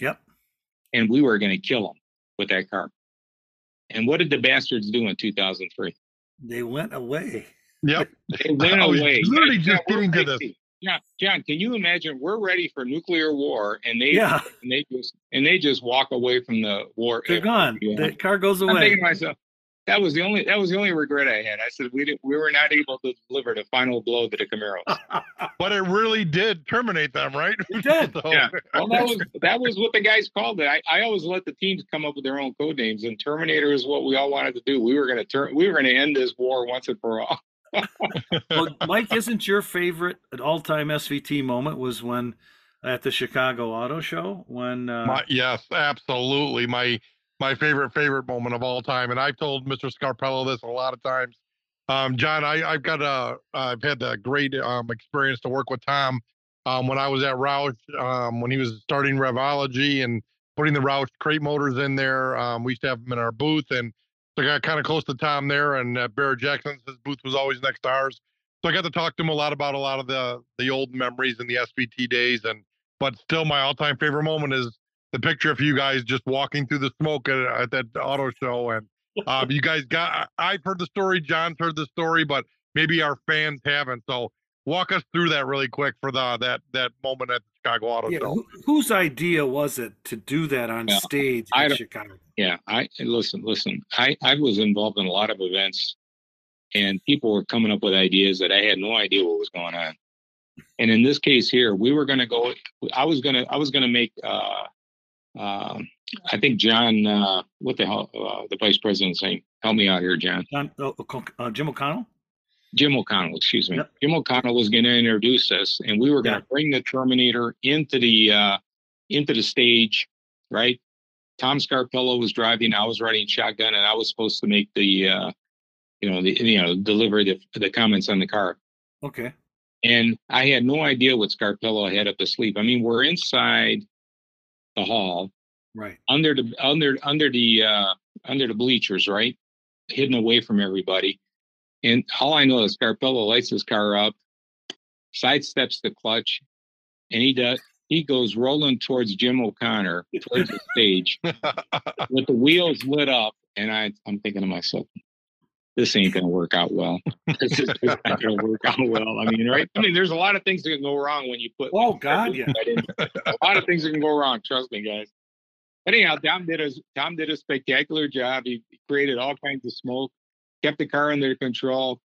yep. and we were going to kill them with that car. And what did the bastards do in 2003? They went away. Yep. They went oh, I was away. literally Yeah, just getting to the. Yeah, John, can you imagine? We're ready for nuclear war, and they Yeah, and they just and they just walk away from the war. they're gone. Yeah. The car goes I'm away. thinking to myself, that was the only that was the only regret I had. I said we didn't we were not able to deliver the final blow to the Camaros. But it really did terminate them, right? It did. So- Yeah. Well, that was that was what the guys called it. I, I always let the teams come up with their own code names, and Terminator is what we all wanted to do. We were going to turn. We were going to end this war once and for all. well, Mike, isn't your favorite all-time SVT moment was when at the Chicago Auto Show when uh, My, yes, absolutely. My my favorite favorite moment of all time, and I've told Mr. Scarpello this a lot of times. Um, John, I, I've got a I've had the great um, experience to work with Tom um, when I was at Roush um, when he was starting Revology and putting the Roush crate motors in there. Um, we used to have them in our booth, and So I got kind of close to Tom there, and uh, Barrett Jackson's his booth was always next to ours. So I got to talk to him a lot about a lot of the the old memories and the SVT days. And but still, my all time favorite moment is the picture of you guys just walking through the smoke at, at that auto show. And um, you guys got I've heard the story, John's heard the story, but maybe our fans haven't. So walk us through that really quick for the that that moment at the Chicago Auto Yeah, Show. who, whose idea was it to do that on Yeah, stage I in Chicago? Yeah, I listen, listen. I I was involved in a lot of events, and people were coming up with ideas that I had no idea what was going on. And in this case here, we were going to go. I was gonna I was gonna make. uh um I think John, uh, what the hell, uh, the vice president's name? Help me out here, John. John, uh, uh, Jim O'Connell? Jim O'Connell, excuse me. Yep. Jim O'Connell was going to introduce us, and we were going to Yeah. bring the Terminator into the uh, into the stage, right? Tom Scarpello was driving, I was riding shotgun, and I was supposed to make the, uh, you know, the you know, deliver the the comments on the car. Okay. And I had no idea what Scarpello had up his sleeve. I mean, we're inside the hall, Right. under the under under the uh under the bleachers, right? Hidden away from everybody. And all I know is Scarpello lights his car up, sidesteps the clutch, and he does he goes rolling towards Jim O'Connor towards the stage with the wheels lit up. And I I'm thinking to myself, this ain't gonna work out well. This is not gonna work out well. I mean, right? I mean, there's a lot of things that can go wrong when you put Oh, God, yeah. a lot of things that can go wrong. Trust me, guys. Anyhow, Tom did a Tom did a spectacular job. He created all kinds of smoke, kept the car under control.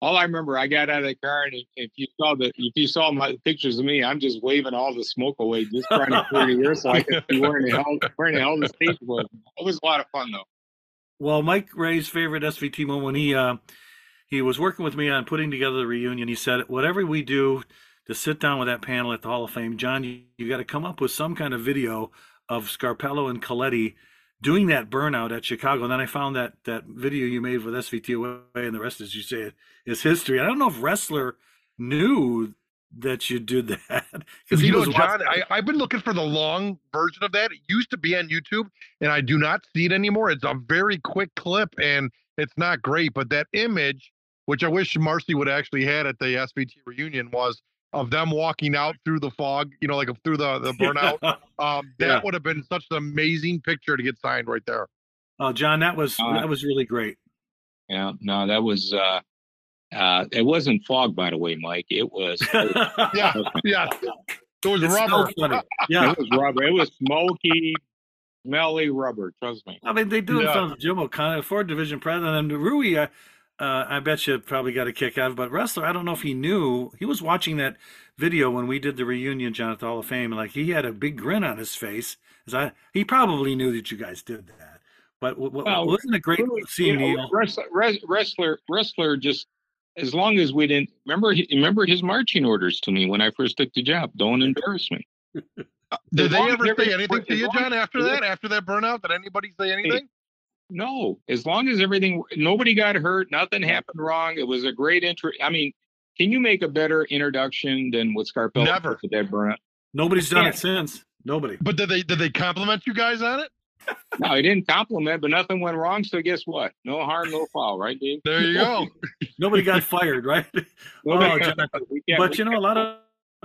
All I remember, I got out of the car, and if- you saw the if you saw my pictures of me, I'm just waving all the smoke away, just trying to clear the air so I could be wearing in the hell in the hell the stage was. It was a lot of fun though. Well, Mike Ray's favorite SVT moment when he uh, he was working with me on putting together the reunion. He said, "Whatever we do to sit down with that panel at the Hall of Fame, John, you, you got to come up with some kind of video of Scarpello and Coletti doing that burnout at Chicago." And then I found that that video you made with SVT away, and the rest, as you say, is history. I don't know if Ressler knew that you did that because you know, John, I, I've been looking for the long version of that. It used to be on YouTube, and I do not see it anymore. It's a very quick clip, and it's not great. But that image, which I wish Marcy would actually had at the SVT reunion, was of them walking out through the fog. You know, like through the the burnout. Um, that Yeah. would have been such an amazing picture to get signed right there. oh, John, that was Uh, that was really great. Yeah, no, that was uh uh it wasn't fog by the way, Mike. It was Yeah, yeah. It was It's rubber. funny. Yeah, it was rubber. It was smoky, smelly rubber. Trust me. I mean, they do it Yeah. from Jim O'Connor, Ford Division president, and Rewey. Uh, uh, I bet you probably got a kick out of. it. But Ressler, I don't know if he knew he was watching that video when we did the reunion, John at the Hall of Fame, and like he had a big grin on his face. As I, he probably knew that you guys did that. But w- w- Well, wasn't it great Really, seeing you know, Ressler, Ressler, Ressler. Just as long as we didn't remember, remember his marching orders to me when I first took the job. Don't embarrass me. Uh, did As they ever say anything to you, long John, after that? After that burnout? Did anybody say anything? No, as long as everything, nobody got hurt, nothing happened wrong. It was a great intro. I mean, can you make a better introduction than what Scarpello Never. did to that burnout? Nobody's done Yeah. it since. Nobody. But did they did they compliment you guys on it? No, he didn't compliment, but nothing went wrong. So guess what? No harm, no foul, right, Dave? There you go. Nobody got fired, right? Nobody Oh, got- John, we can't- but you know, a lot of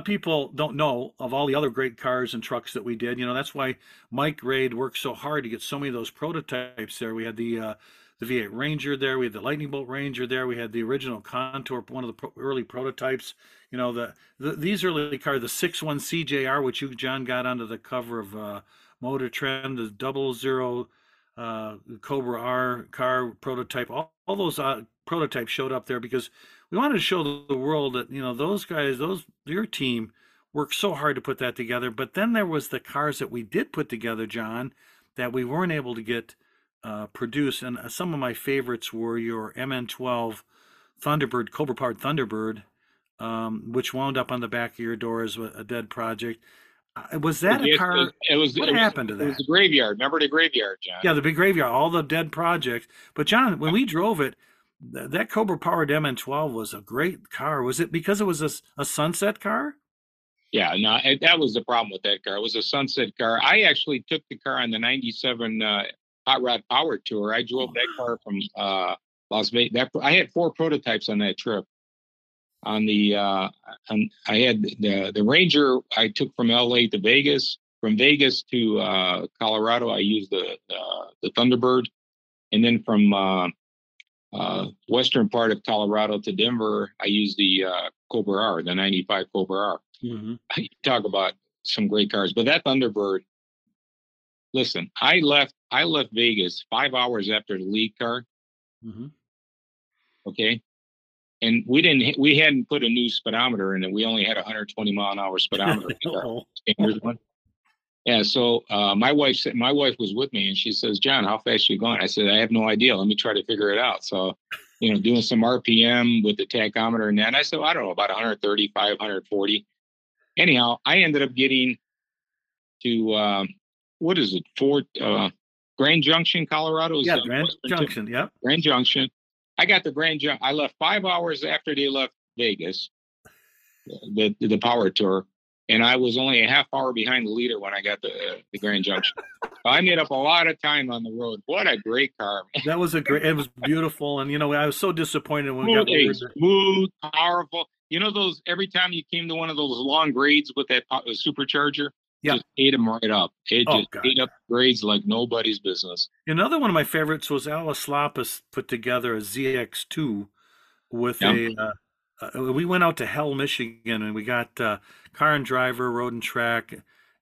people don't know of all the other great cars and trucks that we did. You know, that's why Mike Raid worked so hard to get so many of those prototypes there. We had the uh, the V8 Ranger there, we had the Lightning Bolt Ranger there, we had the original Contour, one of the pro- early prototypes. You know, the, the these early cars, the 61 CJR, which you John got onto the cover of uh, Motor Trend, the Double Zero uh, Cobra R car prototype, all, all those uh, prototypes showed up there because we wanted to show the world that you know those guys, those your team worked so hard to put that together. But then there was the cars that we did put together, John, that we weren't able to get uh, produced. And uh, some of my favorites were your MN12 Thunderbird, Cobra powered Thunderbird, um, which wound up on the back of your door as a dead project. Uh, was that a car? It, was. What it was- happened to that? It was the graveyard. Remember the graveyard, John? Yeah, the big graveyard, all the dead projects. But John, when we drove it, th- that Cobra powered MN12 was a great car. Was it because it was a, a sunset car? Yeah, no, it- that was the problem with that car. It was a sunset car. I actually took the car on the '97 uh, Hot Rod Power Tour. I drove that car from uh, Las Vegas. That I had four prototypes on that trip. On the uh, on, I had the the Ranger I took from L.A. to Vegas. From Vegas to uh, Colorado, I used the uh, the Thunderbird, and then from uh, uh, western part of Colorado to Denver, I used the uh, Cobra R, the '95 Cobra R. Mm-hmm. Talk about some great cars, but that Thunderbird. Listen, I left. I left Vegas five hours after the lead car. Mm-hmm. Okay, and we didn't. We hadn't put a new speedometer in it. We only had a 120 mile an hour speedometer. standard one. Yeah, so uh, my wife said my wife was with me, and she says, "John, how fast you going?" I said, "I have no idea. Let me try to figure it out." So, you know, doing some RPM with the tachometer and that. I said, well, "I don't know, about 135, 140." Anyhow, I ended up getting to um, what is it, Fort uh, Grand Junction, Colorado? yeah, Grand Junction. Yep. Grand Junction. I got the Grand Junction. I left five hours after they left Vegas, the the power tour and I was only a half hour behind the leader when I got the uh, the Grand Junction. I made up a lot of time on the road. What a great car! Man. That was a great. It was beautiful, and you know I was so disappointed when smooth, we got the smooth, powerful. You know those every time you came to one of those long grades with that supercharger, yeah, just ate them right up. It oh, just God. ate up grades like nobody's business. Another one of my favorites was Alice Lapis put together a ZX2 with a. Uh, uh, we went out to Hell, Michigan, and we got uh, car and driver, road and track,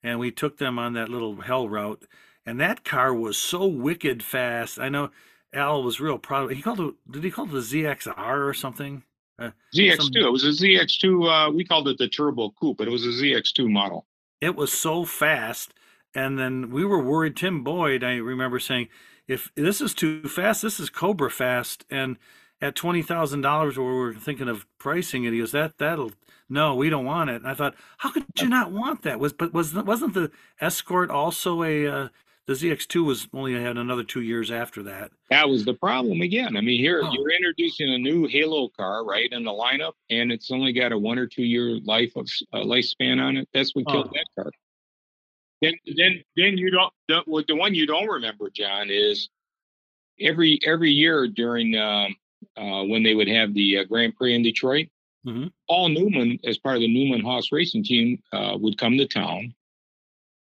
and we took them on that little Hell route. And that car was so wicked fast. I know Al was real proud. Of it. He called it. Did he call it the ZXR or something? Uh, ZX2. Some, it was a ZX2. Uh, we called it the Turbo Coupe, but it was a ZX2 model. It was so fast, and then we were worried. Tim Boyd, I remember saying, "If this is too fast, this is Cobra fast." And at twenty thousand dollars, where we were thinking of pricing it, he goes, "That that'll no, we don't want it." And I thought, how could you not want that? Was but was wasn't the Escort also a uh, the ZX2 was only had another two years after that. That was the problem again. I mean, here oh. you're introducing a new Halo car, right, in the lineup, and it's only got a one or two year life of uh, lifespan on it. That's what killed oh. that car. Then, then, then you don't. The, the one you don't remember, John, is every every year during um, uh, when they would have the uh, Grand Prix in Detroit. Mm-hmm. Paul Newman, as part of the Newman Haas racing team, uh, would come to town,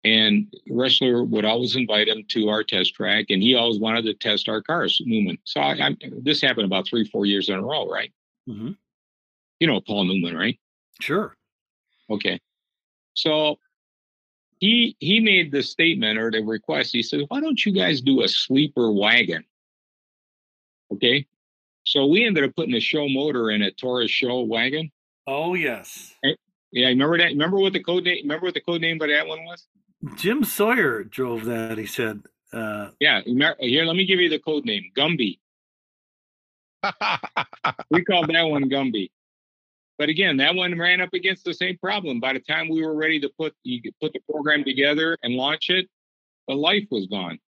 and Ressler would always invite him to our test track, and he always wanted to test our cars, Newman. So I, I, this happened about three, four years in a row, right? Mm-hmm. You know Paul Newman, right? Sure. Okay. So he he made the statement or the request. He said, "Why don't you guys do a sleeper wagon?" Okay. So we ended up putting a show motor in a Taurus show wagon. Oh yes. Yeah, remember that? Remember what the code name? Remember what the code name for that one was? Jim Sawyer drove that. He said. Uh, yeah. Here, let me give you the code name. Gumby. we called that one Gumby. But again, that one ran up against the same problem. By the time we were ready to put you put the program together and launch it, the life was gone.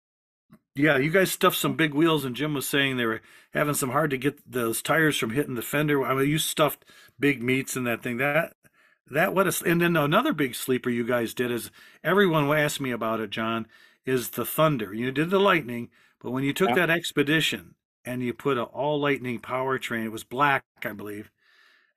Yeah, you guys stuffed some big wheels, and Jim was saying they were having some hard to get those tires from hitting the fender. I mean, you stuffed big meats in that thing. That that what a, and then another big sleeper you guys did is everyone asked me about it, John. Is the Thunder? You did the Lightning, but when you took yeah. that expedition and you put an all Lightning powertrain, it was black, I believe.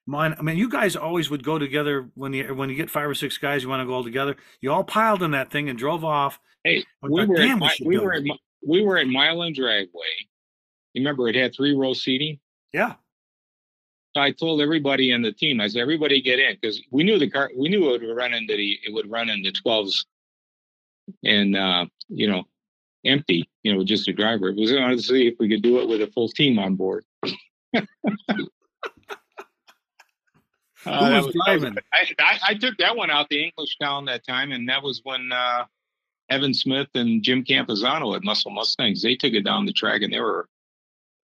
Mine, I mean, you guys always would go together when you when you get five or six guys, you want to go all together. You all piled in that thing and drove off. Hey, we, thought, were, at, we, we were at, we were at Milan Dragway. Remember, it had three row seating. Yeah. So I told everybody in the team, I said, everybody get in because we knew the car, we knew it would run into the, it would run into 12s and, uh, you know, empty, you know, just a driver. It was wanted to see if we could do it with a full team on board. uh, Who was, driving? I, I, I, took that one out the Englishtown that time, and that was when uh, Evan Smith and Jim Campisano at Muscle Mustangs. They took it down the track and they were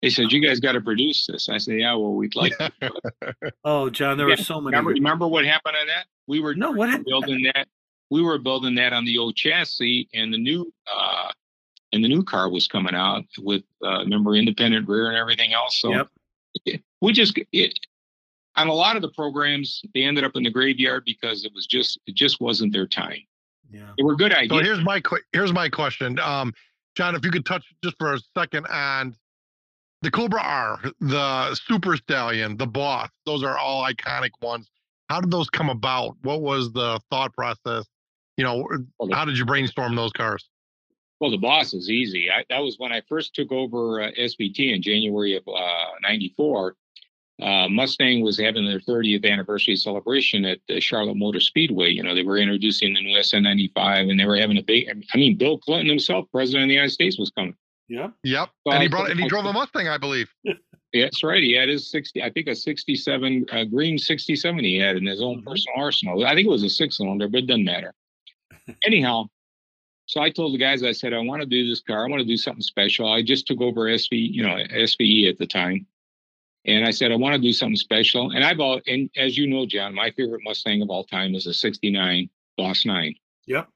they said, "You guys got to produce this." I said, "Yeah, well, we'd like." oh, John, there yeah, were so many. Remember, remember, what happened on that? We were no, what building that. We were building that on the old chassis, and the new uh, and the new car was coming out with uh, remember independent rear and everything else. So yep. it, we just it, on a lot of the programs they ended up in the graveyard because it was just it just wasn't their time. Yeah, they were good ideas. So here's my here's my question. Um, John, if you could touch just for a second on the Cobra R, the Super Stallion, the Boss. Those are all iconic ones. How did those come about? What was the thought process? You know, how did you brainstorm those cars? Well, the boss is easy. I, that was when I first took over uh, SVT in January of '94. Uh, uh, Mustang was having their 30th anniversary celebration at the Charlotte Motor Speedway. You know, they were introducing the new SN95, and they were having a big. I mean, Bill Clinton himself, president of the United States, was coming. Yeah. Yep. So and he brought and he drove a Mustang, I believe. That's right. He had his 60, I think a 67, uh, green 67 he had in his own mm-hmm. personal arsenal. I think it was a six cylinder, but it doesn't matter. Anyhow, so I told the guys, I said, I want to do this car. I want to do something special. I just took over SV, you know, SVE at the time. And I said, I want to do something special. And I've all, and as you know, John, my favorite Mustang of all time is a 69 Boss 9. Yep.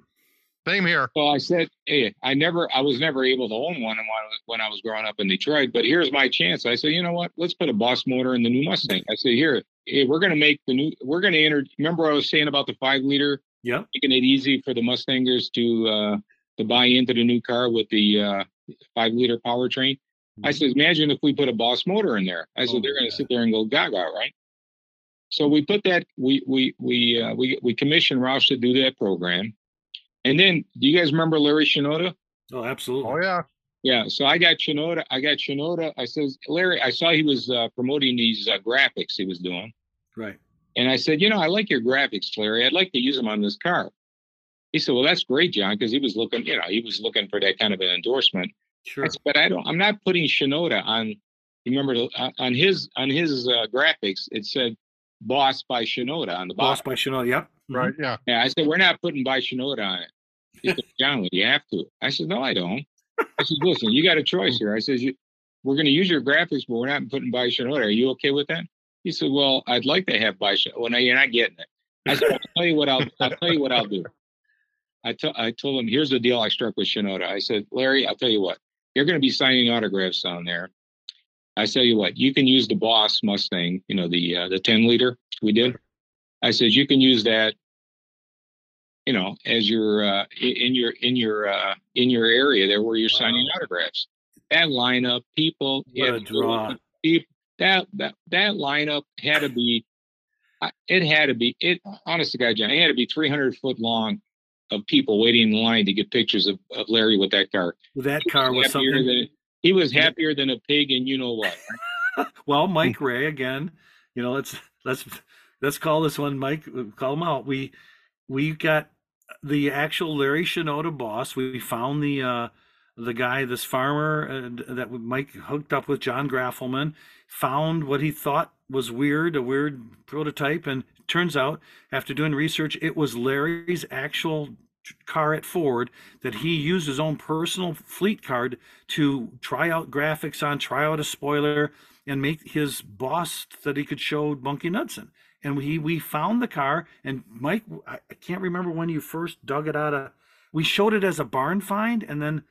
Same here. Well, I said, hey, I never, I was never able to own one when I was growing up in Detroit, but here's my chance. I said, you know what? Let's put a Boss motor in the new Mustang. I said, here, hey, we're going to make the new, we're going to enter, remember I was saying about the five liter yeah. Making it easy for the Mustangers to uh, to buy into the new car with the uh, five liter powertrain. Mm-hmm. I said, imagine if we put a Boss motor in there. I said, oh, they're going to sit there and go gaga, right? So we put that. We we we uh, we we commissioned Roush to do that program. And then, do you guys remember Larry Shinoda? Oh, absolutely. Oh yeah. Yeah, so I got Shinoda. I got Shinoda. I says, Larry, I saw he was uh, promoting these uh, graphics he was doing. Right. And I said, you know, I like your graphics, Larry. I'd like to use them on this car. He said, well, that's great, John, because he was looking, you know, he was looking for that kind of an endorsement. Sure. I said, but I don't. I'm not putting Shinoda on. Remember, uh, on his on his uh, graphics, it said "Boss by Shinoda" on the bottom. Boss by Shinoda. Yep. Mm-hmm. Right. Yeah. Yeah. I said we're not putting by Shinoda on it. He said, John, you have to. I said, no, I don't. I said, listen, you got a choice here. I said, we're going to use your graphics, but we're not putting by Shinoda. Are you okay with that? He said, "Well, I'd like to have bicep." Well, no, you're not getting it. I said, "I'll tell you what I'll. I'll tell you what I'll do." I, t- I told him, "Here's the deal I struck with Shinoda." I said, "Larry, I'll tell you what. You're going to be signing autographs down there. I tell you what. You can use the Boss Mustang. You know the uh, the 10 liter we did. I said you can use that. You know, as your uh, in your in your uh, in your area there where you're signing autographs. That lineup, people, what a draw. People, that that that lineup had to be it had to be it honest to god john it had to be 300 foot long of people waiting in line to get pictures of, of larry with that car that car was, was something than, he was happier than a pig and you know what well mike ray again you know let's let's let's call this one mike call him out we we got the actual larry shinoda boss we found the uh the guy, this farmer that Mike hooked up with, John Graffelman, found what he thought was weird, a weird prototype, and turns out, after doing research, it was Larry's actual car at Ford that he used his own personal fleet card to try out graphics on, try out a spoiler, and make his boss that he could show Bunky Knudsen. And we we found the car, and Mike, I can't remember when you first dug it out of. We showed it as a barn find, and then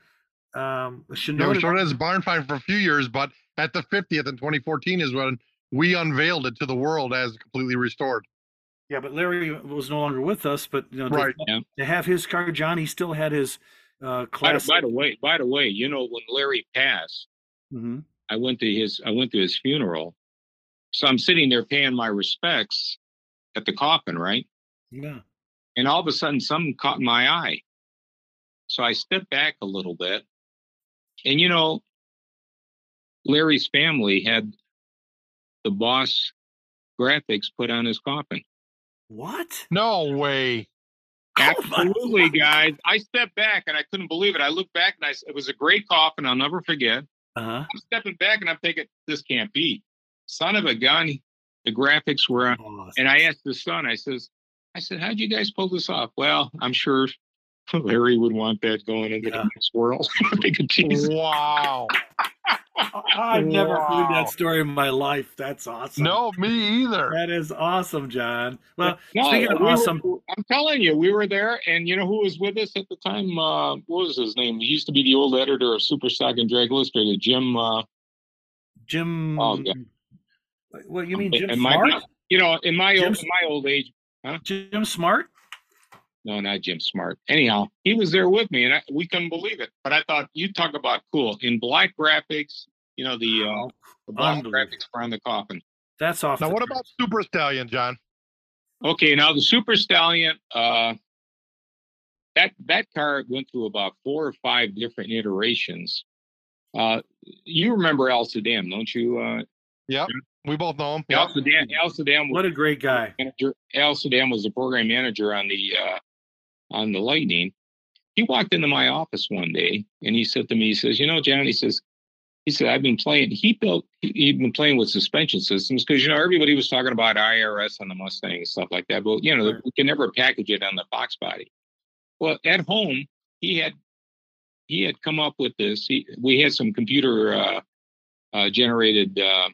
um, Shinoda. Yeah, we showed it as a barn find for a few years, but at the 50th in 2014 is when we unveiled it to the world as completely restored. Yeah, but Larry was no longer with us. But you know, right. to, yeah. to have his car, Johnny still had his uh, class. By, by, the way, by the way, you know when Larry passed, mm-hmm. I went to his I went to his funeral. So I'm sitting there paying my respects at the coffin, right? Yeah. And all of a sudden, something caught my eye. So I stepped back a little bit and you know, Larry's family had the boss graphics put on his coffin. What? No way. Absolutely, oh guys. I stepped back and I couldn't believe it. I looked back and I it was a great coffin. I'll never forget. Uh-huh. I'm stepping back and I'm thinking, this can't be. Son of a gun. The graphics were on. And I asked the son, I says, I said, how'd you guys pull this off? Well, I'm sure Larry would want that going into yeah. the next world. wow. I've never wow. heard that story in my life. That's awesome. No, me either. That is awesome, John. Well, no, speaking of we awesome, were, I'm telling you, we were there, and you know who was with us at the time? Uh, what was his name? He used to be the old editor of Superstock and Drag Illustrated, Jim. Uh, Jim. Oh, yeah. What you mean, Jim Smart? you know, in my old, in my old age, huh? Jim Smart. no, not Jim Smart. Anyhow, he was there with me, and I, we couldn't believe it. But I thought you talk about cool in black graphics. You know the, uh, the black graphics around the coffin. That's off. Now, what about Super Stallion, John? Okay, now the Super Stallion. Uh, that that car went through about four or five different iterations. Uh, you remember Al Saddam, don't you? Uh, yep, we both know him. Al Saddam. Al Saddam. What a great guy. Manager. Al Saddam was the program manager on the uh, on the Lightning. He walked into my office one day and he said to me, he says, "You know, John," he says, he said, "I've been playing." He built. He'd been playing with suspension systems because you know everybody was talking about IRS on the Mustang and stuff like that, but you know right. we can never package it on the Fox body. Well, at home, he had he had come up with this. He, we had some computer uh, uh, generated uh,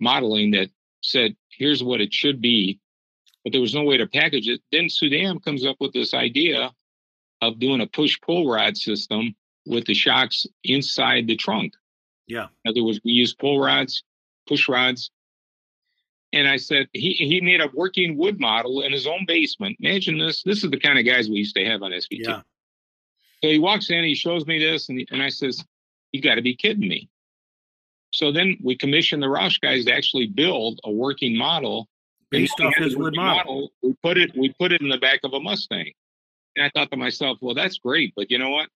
modeling that said, "Here's what it should be," but there was no way to package it. Then Saddam comes up with this idea of doing a push pull rod system with the shocks inside the trunk. Yeah. In other words, we use pull rods, push rods. And I said, he, he made a working wood model in his own basement. Imagine this. This is the kind of guys we used to have on SVT. Yeah. So he walks in, he shows me this, and, he, and I says, You got to be kidding me. So then we commissioned the Roush guys to actually build a working model based off his wood model. model. We put it we put it in the back of a Mustang. And I thought to myself, well, that's great, but you know what?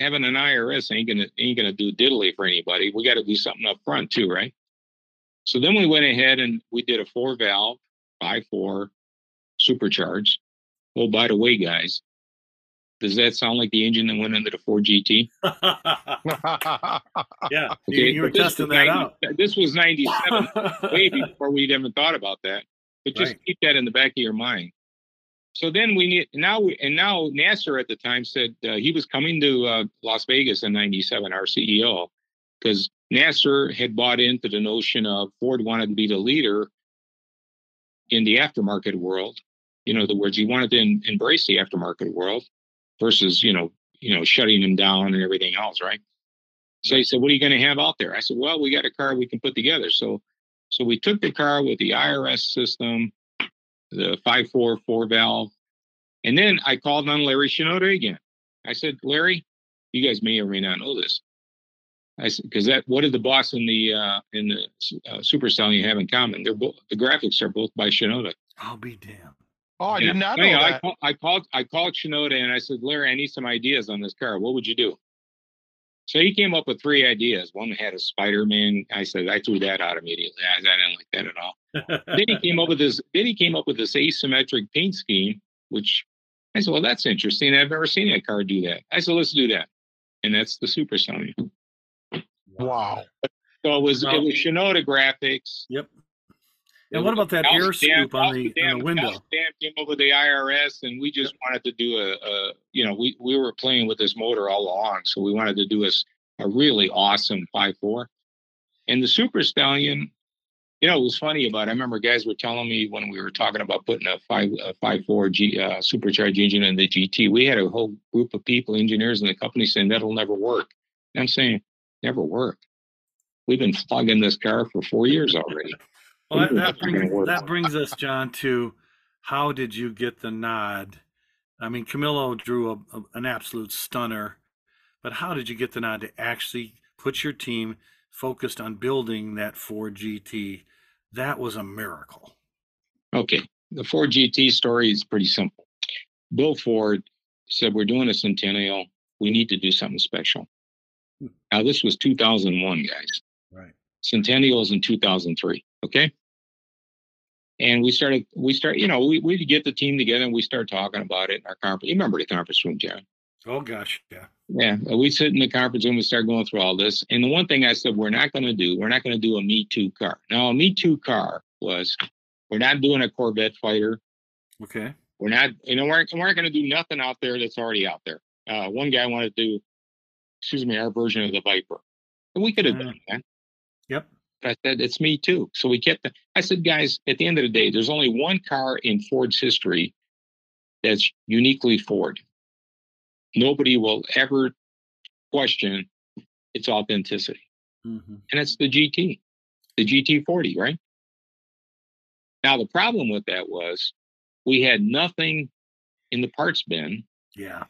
having an IRS ain't gonna ain't gonna do diddly for anybody. We got to do something up front too, right? So then we went ahead and we did a four valve, five four, supercharged. Oh, by the way, guys, does that sound like the engine that went into the Ford GT? yeah, okay, you, you were testing that 90, out. This was '97, way before we'd even thought about that. But just right. keep that in the back of your mind. So then we need now, we, and now Nasser at the time said uh, he was coming to uh, Las Vegas in '97, our CEO, because Nasser had bought into the notion of Ford wanted to be the leader in the aftermarket world. In other words, he wanted to in, embrace the aftermarket world versus you know you know shutting them down and everything else, right? So he said, "What are you going to have out there?" I said, "Well, we got a car we can put together." So so we took the car with the IRS system the five four four valve. And then I called on Larry Shinoda again. I said, Larry, you guys may or may not know this. I said, because that what did the boss in the uh, in the uh, Super Stallion have in common? They're both the graphics are both by Shinoda. I'll be damned. Oh, I did not know that. I, call, I called I called Shinoda and I said, Larry, I need some ideas on this car. What would you do? So he came up with three ideas. One had a Spider-Man. I said I threw that out immediately. I, I didn't like that at all. then he came up with this. Then he came up with this asymmetric paint scheme, which I said, well, that's interesting. I've never seen a car do that. I said, let's do that, and that's the Super Stallion. Wow. So it was well, it was Shinoda graphics. Yep. And what about that air scoop on the, on the window? Came over the IRS, and we just wanted to do a, a, you know, we, we were playing with this motor all along, so we wanted to do a, a really awesome five four. And the Super Stallion, you know, it was funny about. It. I remember guys were telling me when we were talking about putting a five a five four G uh, supercharged engine in the GT. We had a whole group of people, engineers in the company, saying that'll never work. And I'm saying, never work. We've been flogging this car for four years already. Well, that, that, brings, that brings us, John, to how did you get the nod? I mean, Camilo drew a, a, an absolute stunner, but how did you get the nod to actually put your team focused on building that Ford GT? That was a miracle. Okay. The Ford GT story is pretty simple. Bill Ford said, We're doing a centennial. We need to do something special. Hmm. Now, this was 2001, guys. Right. Centennial is in 2003. Okay. And we started, we start, you know, we we get the team together and we start talking about it in our conference. You remember the conference room, John? Oh gosh, yeah. Yeah, we sit in the conference room. We start going through all this. And the one thing I said, we're not going to do, we're not going to do a Me Too car. Now, a Me Too car was, we're not doing a Corvette fighter. Okay. We're not, you know, we're, we're not going to do nothing out there that's already out there. Uh, one guy wanted to do, excuse me, our version of the Viper. And we could have uh, done that. Yep. I said, it's me too. So we kept, I said, guys, at the end of the day, there's only one car in Ford's history that's uniquely Ford. Nobody will ever question its authenticity. Mm-hmm. And it's the GT, the GT40, right? Now, the problem with that was we had nothing in the parts bin. Yeah.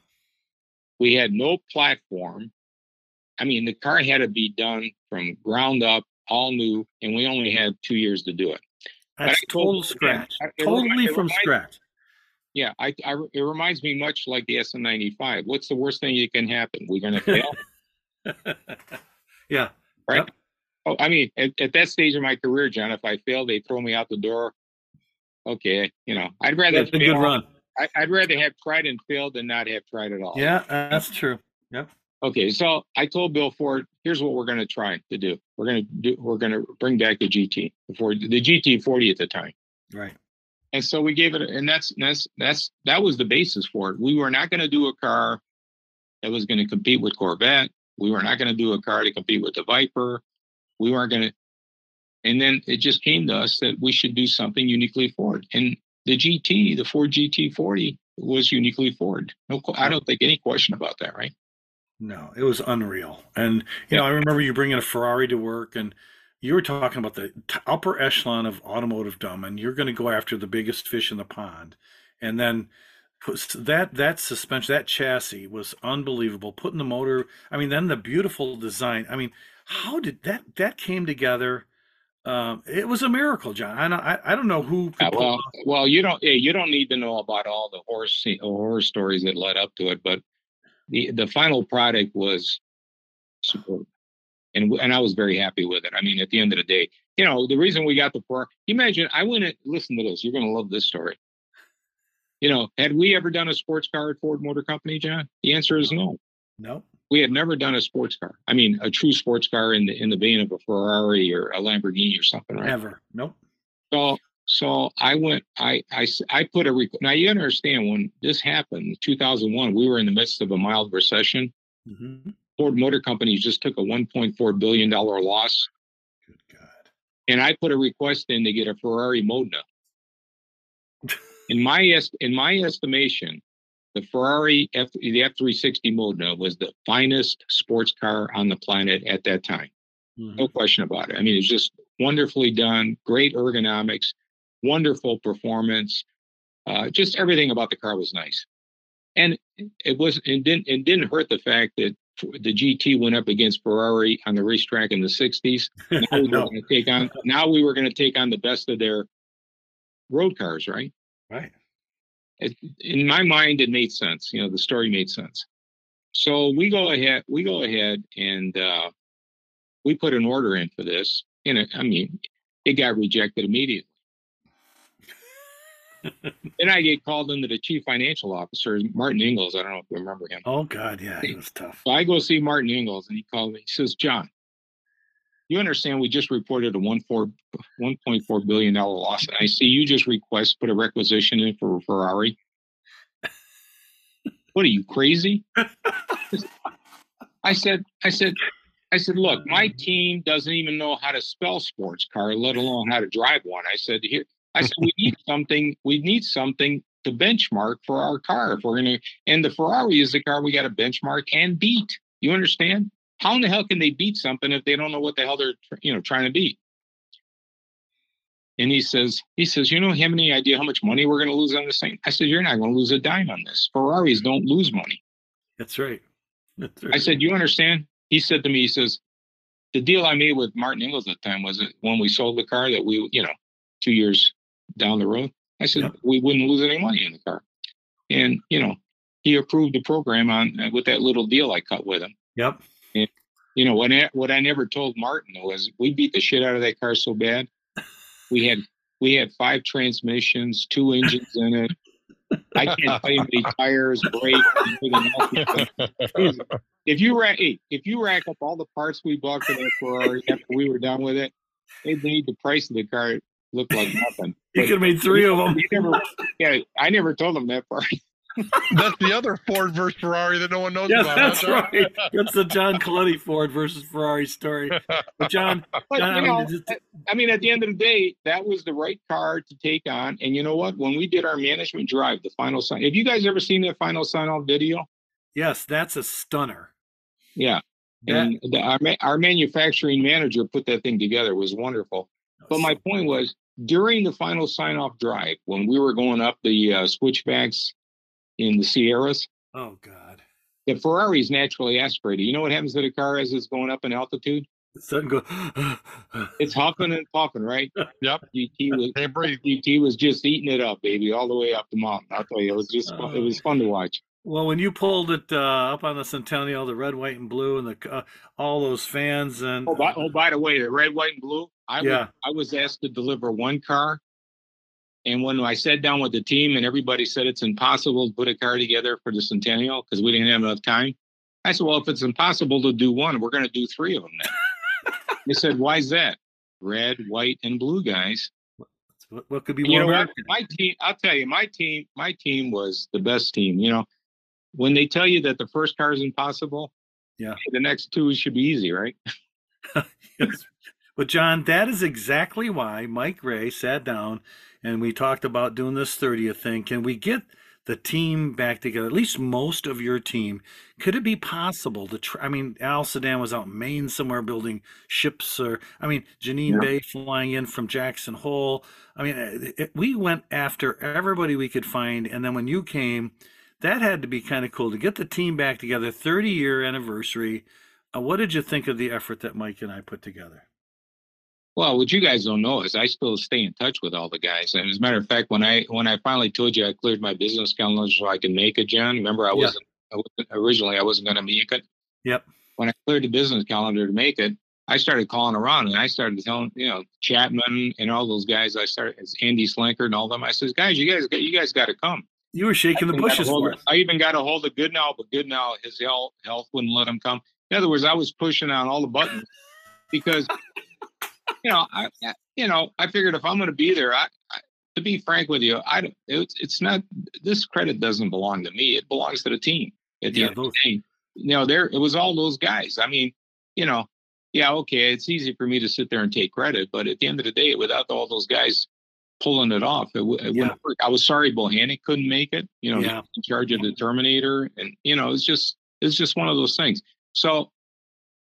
We had no platform. I mean, the car had to be done from ground up, all new, and we only had two years to do it. That's total scratch. I- it Totally it from scratch. Yeah, I, I it reminds me much like the SN95. What's the worst thing that can happen? We're going to fail. yeah. right? Yep. Oh, I mean, at, at that stage of my career, John, if I fail, they throw me out the door. Okay, you know, I'd rather That's a good run. I, I'd rather have tried and failed than not have tried at all. Yeah, that's true. Okay, so I told Bill Ford, here's what we're going to try to do. We're going to do. We're going to bring back the GT, the Ford, the GT 40 at the time. Right. And so we gave it, and that's that's that's that was the basis for it. We were not going to do a car that was going to compete with Corvette. We were not going to do a car to compete with the Viper. We weren't going to. And then it just came to us that we should do something uniquely Ford. And the GT, the Ford GT40, was uniquely Ford. No, I don't think any question about that, right? No, it was unreal. And you know, I remember you bringing a Ferrari to work, and you were talking about the t- upper echelon of automotive dumb, and you're going to go after the biggest fish in the pond. And then that that suspension, that chassis was unbelievable. Putting the motor, I mean, then the beautiful design. I mean, how did that that came together? Um, it was a miracle, John. I don't, I, don't know who. Uh, well, well, you don't. You don't need to know about all the horror scene, horror stories that led up to it, but the the final product was superb, and and I was very happy with it. I mean, at the end of the day, you know, the reason we got the Ferrari. Imagine I went and listen to this. You're going to love this story. You know, had we ever done a sports car at Ford Motor Company, John? The answer is no. no, We had never done a sports car. I mean, a true sports car in the in the vein of a Ferrari or a Lamborghini or something, right? never, nope. So so I went I, I, I put a rec- now you understand when this happened 2001 we were in the midst of a mild recession. hmm Ford Motor Company just took a 1.4 billion dollar loss Good God. and I put a request in to get a Ferrari Modena. In my est- in my estimation, the Ferrari F the F360 Modena was the finest sports car on the planet at that time. Mhm. No question about it. I mean, it's just wonderfully done, great ergonomics, wonderful performance. Uh, just everything about the car was nice, and it was it didn't it didn't hurt the fact that the GT went up against Ferrari on the racetrack in the '60s. Now we were going to take on now we were going to take on the best of their road cars, right? right. it, in my mind, it made sense. You know, the story made sense. So we go ahead, we go ahead and uh, we put an order in for this. And it, I mean, it got rejected immediately. then I get called into the chief financial officer, Martin Inglis. I don't know if you remember him. Oh God, yeah, he was tough. So I go see Martin Inglis and he called me. He says, John, you understand we just reported a one four one point four billion dollar loss. And I see you just request put a requisition in for a Ferrari. What are you crazy? I said, I said, I said, look, my team doesn't even know how to spell sports car, let alone how to drive one. I said, here, I said, we need something, we need something to benchmark for our car. If we're gonna and the Ferrari is the car we got to benchmark and beat. You understand? How in the hell can they beat something if they don't know what the hell they're you know trying to beat? And he says, he says, you know, have any idea how much money we're going to lose on this thing? I said, you're not going to lose a dime on this. Ferraris don't lose money. That's right. That's right. I said, you understand? He said to me, he says, the deal I made with Martin Inglis at the time was that when we sold the car that we, you know, two years down the road, I said Yep. we wouldn't lose any money in the car. And, you know, he approved the program on uh, with that little deal I cut with him. Yep. And, You know, what I, what I never told Martin was we beat the shit out of that car so bad. We had we had five transmissions, two engines in it. I can't you how tires, brakes. If you rack hey, if you rack up all the parts we bought for that Ferrari after we were done with it, it made the price of the car look like nothing. You could have made three of them. Never, yeah, I never told them that part. That's the other Ford versus Ferrari that no one knows Yes, about. that's right. That's the John Coletti Ford versus Ferrari story. But John, But John, I mean, know, just- I mean, at the end of the day, that was the right car to take on. And you know what? When we did our management drive, the final sign. Have you guys ever seen that final sign off video? yes, that's a stunner. Yeah. That- And the, our our manufacturing manager put that thing together. It was wonderful. But my point was during the final sign off drive, when we were going up the uh, switchbacks in the Sierras. Oh God. The Ferrari is naturally aspirated. You know what happens to the car as it's going up in altitude? It doesn't go. It's huffing and puffing, right? Yep. GT was Can't. GT was just eating it up, baby, all the way up the mountain. I'll tell you, it was just fun. it was fun to watch. well, when you pulled it uh, up on the Centennial, the red, white, and blue, and the uh, all those fans, and Oh, by, oh, by the way, the red, white, and blue. I Yeah. was, I was asked to deliver one car, and when I sat down with the team, and everybody said it's impossible to put a car together for the Centennial because we didn't have enough time. I said, well, if it's impossible to do one, we're going to do three of them then. they said, why is that? Red, white, and blue guys. what, what could be And you more know? My team, I'll tell you, my team, my team was the best team. You know, when they tell you that the first car is impossible, Yeah. the next two should be easy, right? Yes. But John, that is exactly why Mike Ray sat down and we talked about doing this 30th thing. Can we get the team back together? At least most of your team. Could it be possible to try? I mean, Al Sedan was out in Maine somewhere building ships, or I mean, Janine Yeah. Bay flying in from Jackson Hole. I mean, it, it- we went after everybody we could find, and then when you came, that had to be kind of cool to get the team back together. 30 year anniversary. Uh, what did you think of the effort that Mike and I put together? Well, what you guys don't know is I still stay in touch with all the guys. And as a matter of fact, when I when I finally told you I cleared my business calendar so I can make it, John. Remember, I Yeah. wasn't I wasn't- originally I wasn't going to make it. Yep. When I cleared the business calendar to make it, I started calling around and I started telling you know Chapman and all those guys. I started as Andy Slinker and all them. I says, guys, you guys you guys got to come. You were shaking the I even got a bushes hold for of- I even got a hold of Goodnow, but Goodnow, his health, health wouldn't let him come. In other words, I was pushing on all the buttons because, you know, I, you know, I figured if I'm going to be there, I, I, to be frank with you, I. It's, it's not. This credit doesn't belong to me. It belongs to the team. At the Yeah, end of the day, you know, there it was all those guys. I mean, you know, yeah, okay, it's easy for me to sit there and take credit, but at the end of the day, without all those guys pulling it off, it, w- it Yeah. wouldn't work. I was sorry Bohannon couldn't make it. You know, Yeah. in charge of the Terminator, and you know, it's just it's just one of those things. So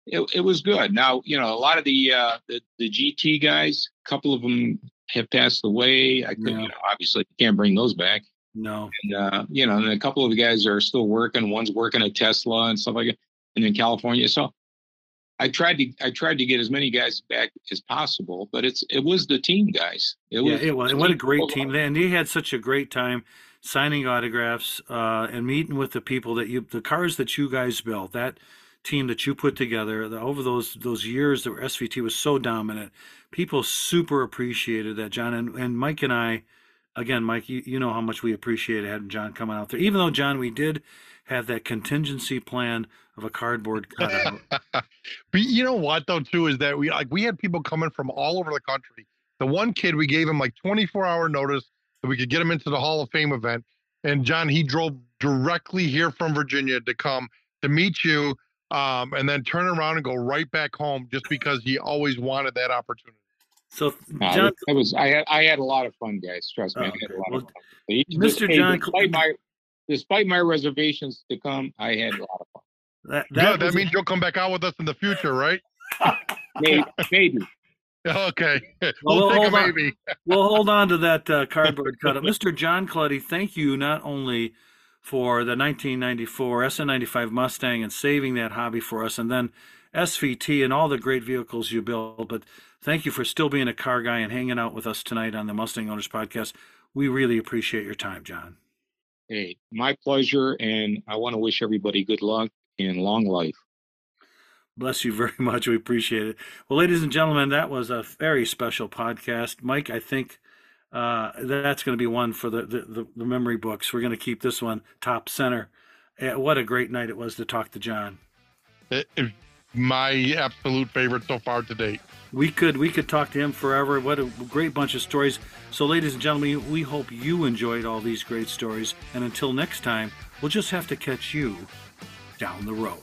it, it was good. Now, you know, a lot of the uh, the, the GT guys, a couple of them have passed away. I could, Yeah. you know, obviously can't bring those back. No. And uh, you know, and a couple of the guys are still working. One's working at Tesla and stuff like that, and in California. So I tried to I tried to get as many guys back as possible, but it's it was the team guys. It yeah, was it was. And what a great team. And they had such a great time signing autographs uh, and meeting with the people that you, the cars that you guys built, that team that you put together the, over those those years that SVT was so dominant. People super appreciated that, John. And, and Mike and I, again, Mike, you, you know how much we appreciated having John coming out there. Even though, John, we did have that contingency plan of a cardboard cutout. But you know what though too is that we like we had people coming from all over the country. The one kid we gave him like 24 hour notice that we could get him into the Hall of Fame event. And John, he drove directly here from Virginia to come to meet you, um, and then turn around and go right back home just because he always wanted that opportunity. So, No, John, it was I had I had a lot of fun, guys. Trust me, Oh, I had a lot Well, of fun. He- Mr. hey, John despite my despite my reservations to come, I had a lot of fun. that, Good. that, That was- means you'll come back out with us in the future, right? Maybe, maybe. Okay. Well, we'll take a hold on. maybe. we'll hold on to that uh, cardboard cutout. Mr. John Coletti, thank you not only for the 1994 SN95 Mustang and saving that hobby for us, and then SVT and all the great vehicles you built, but thank you for still being a car guy and hanging out with us tonight on the Mustang Owners Podcast. We really appreciate your time, John. Hey, my pleasure, and I want to wish everybody good luck and long life. Bless you very much. We appreciate it. Well, ladies and gentlemen, that was a very special podcast. Mike, I think uh, that's going to be one for the, the, the memory books. We're going to keep this one top center. Eh, what a great night it was to talk to John. It, it, my absolute favorite so far to date. We could we could talk to him forever. What a great bunch of stories. So, ladies and gentlemen, we hope you enjoyed all these great stories. And until next time, we'll just have to catch you down the road.